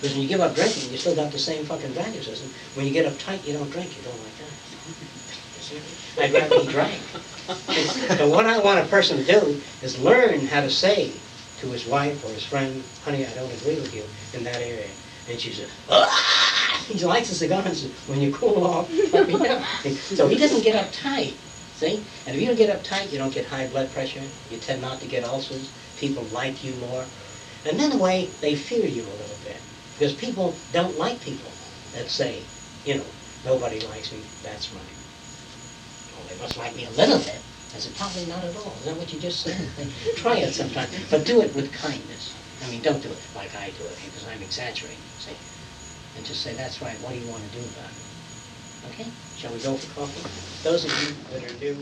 Because when you give up drinking, you still got the same fucking value system. When you get uptight, you don't drink, you don't like that. *laughs* I'd rather he drank. So what I want a person to do is learn how to say to his wife or his friend, honey, I don't agree with you in that area. And she says, ah! He likes the cigar and says, when you cool off, let me know. So he doesn't get uptight, see? And if you don't get uptight, you don't get high blood pressure. You tend not to get ulcers. People like you more. And then a way, they fear you a little bit. Because people don't like people that say, you know, nobody likes me, that's right. They must like me a little bit. I said, probably not at all. Is that what you just said? *laughs* Try it sometime, but do it with kindness. I mean, don't do it like I do it, because I'm exaggerating, see? And just say, that's right, what do you want to do about it? Okay? Shall we go for coffee? Those of you that are new,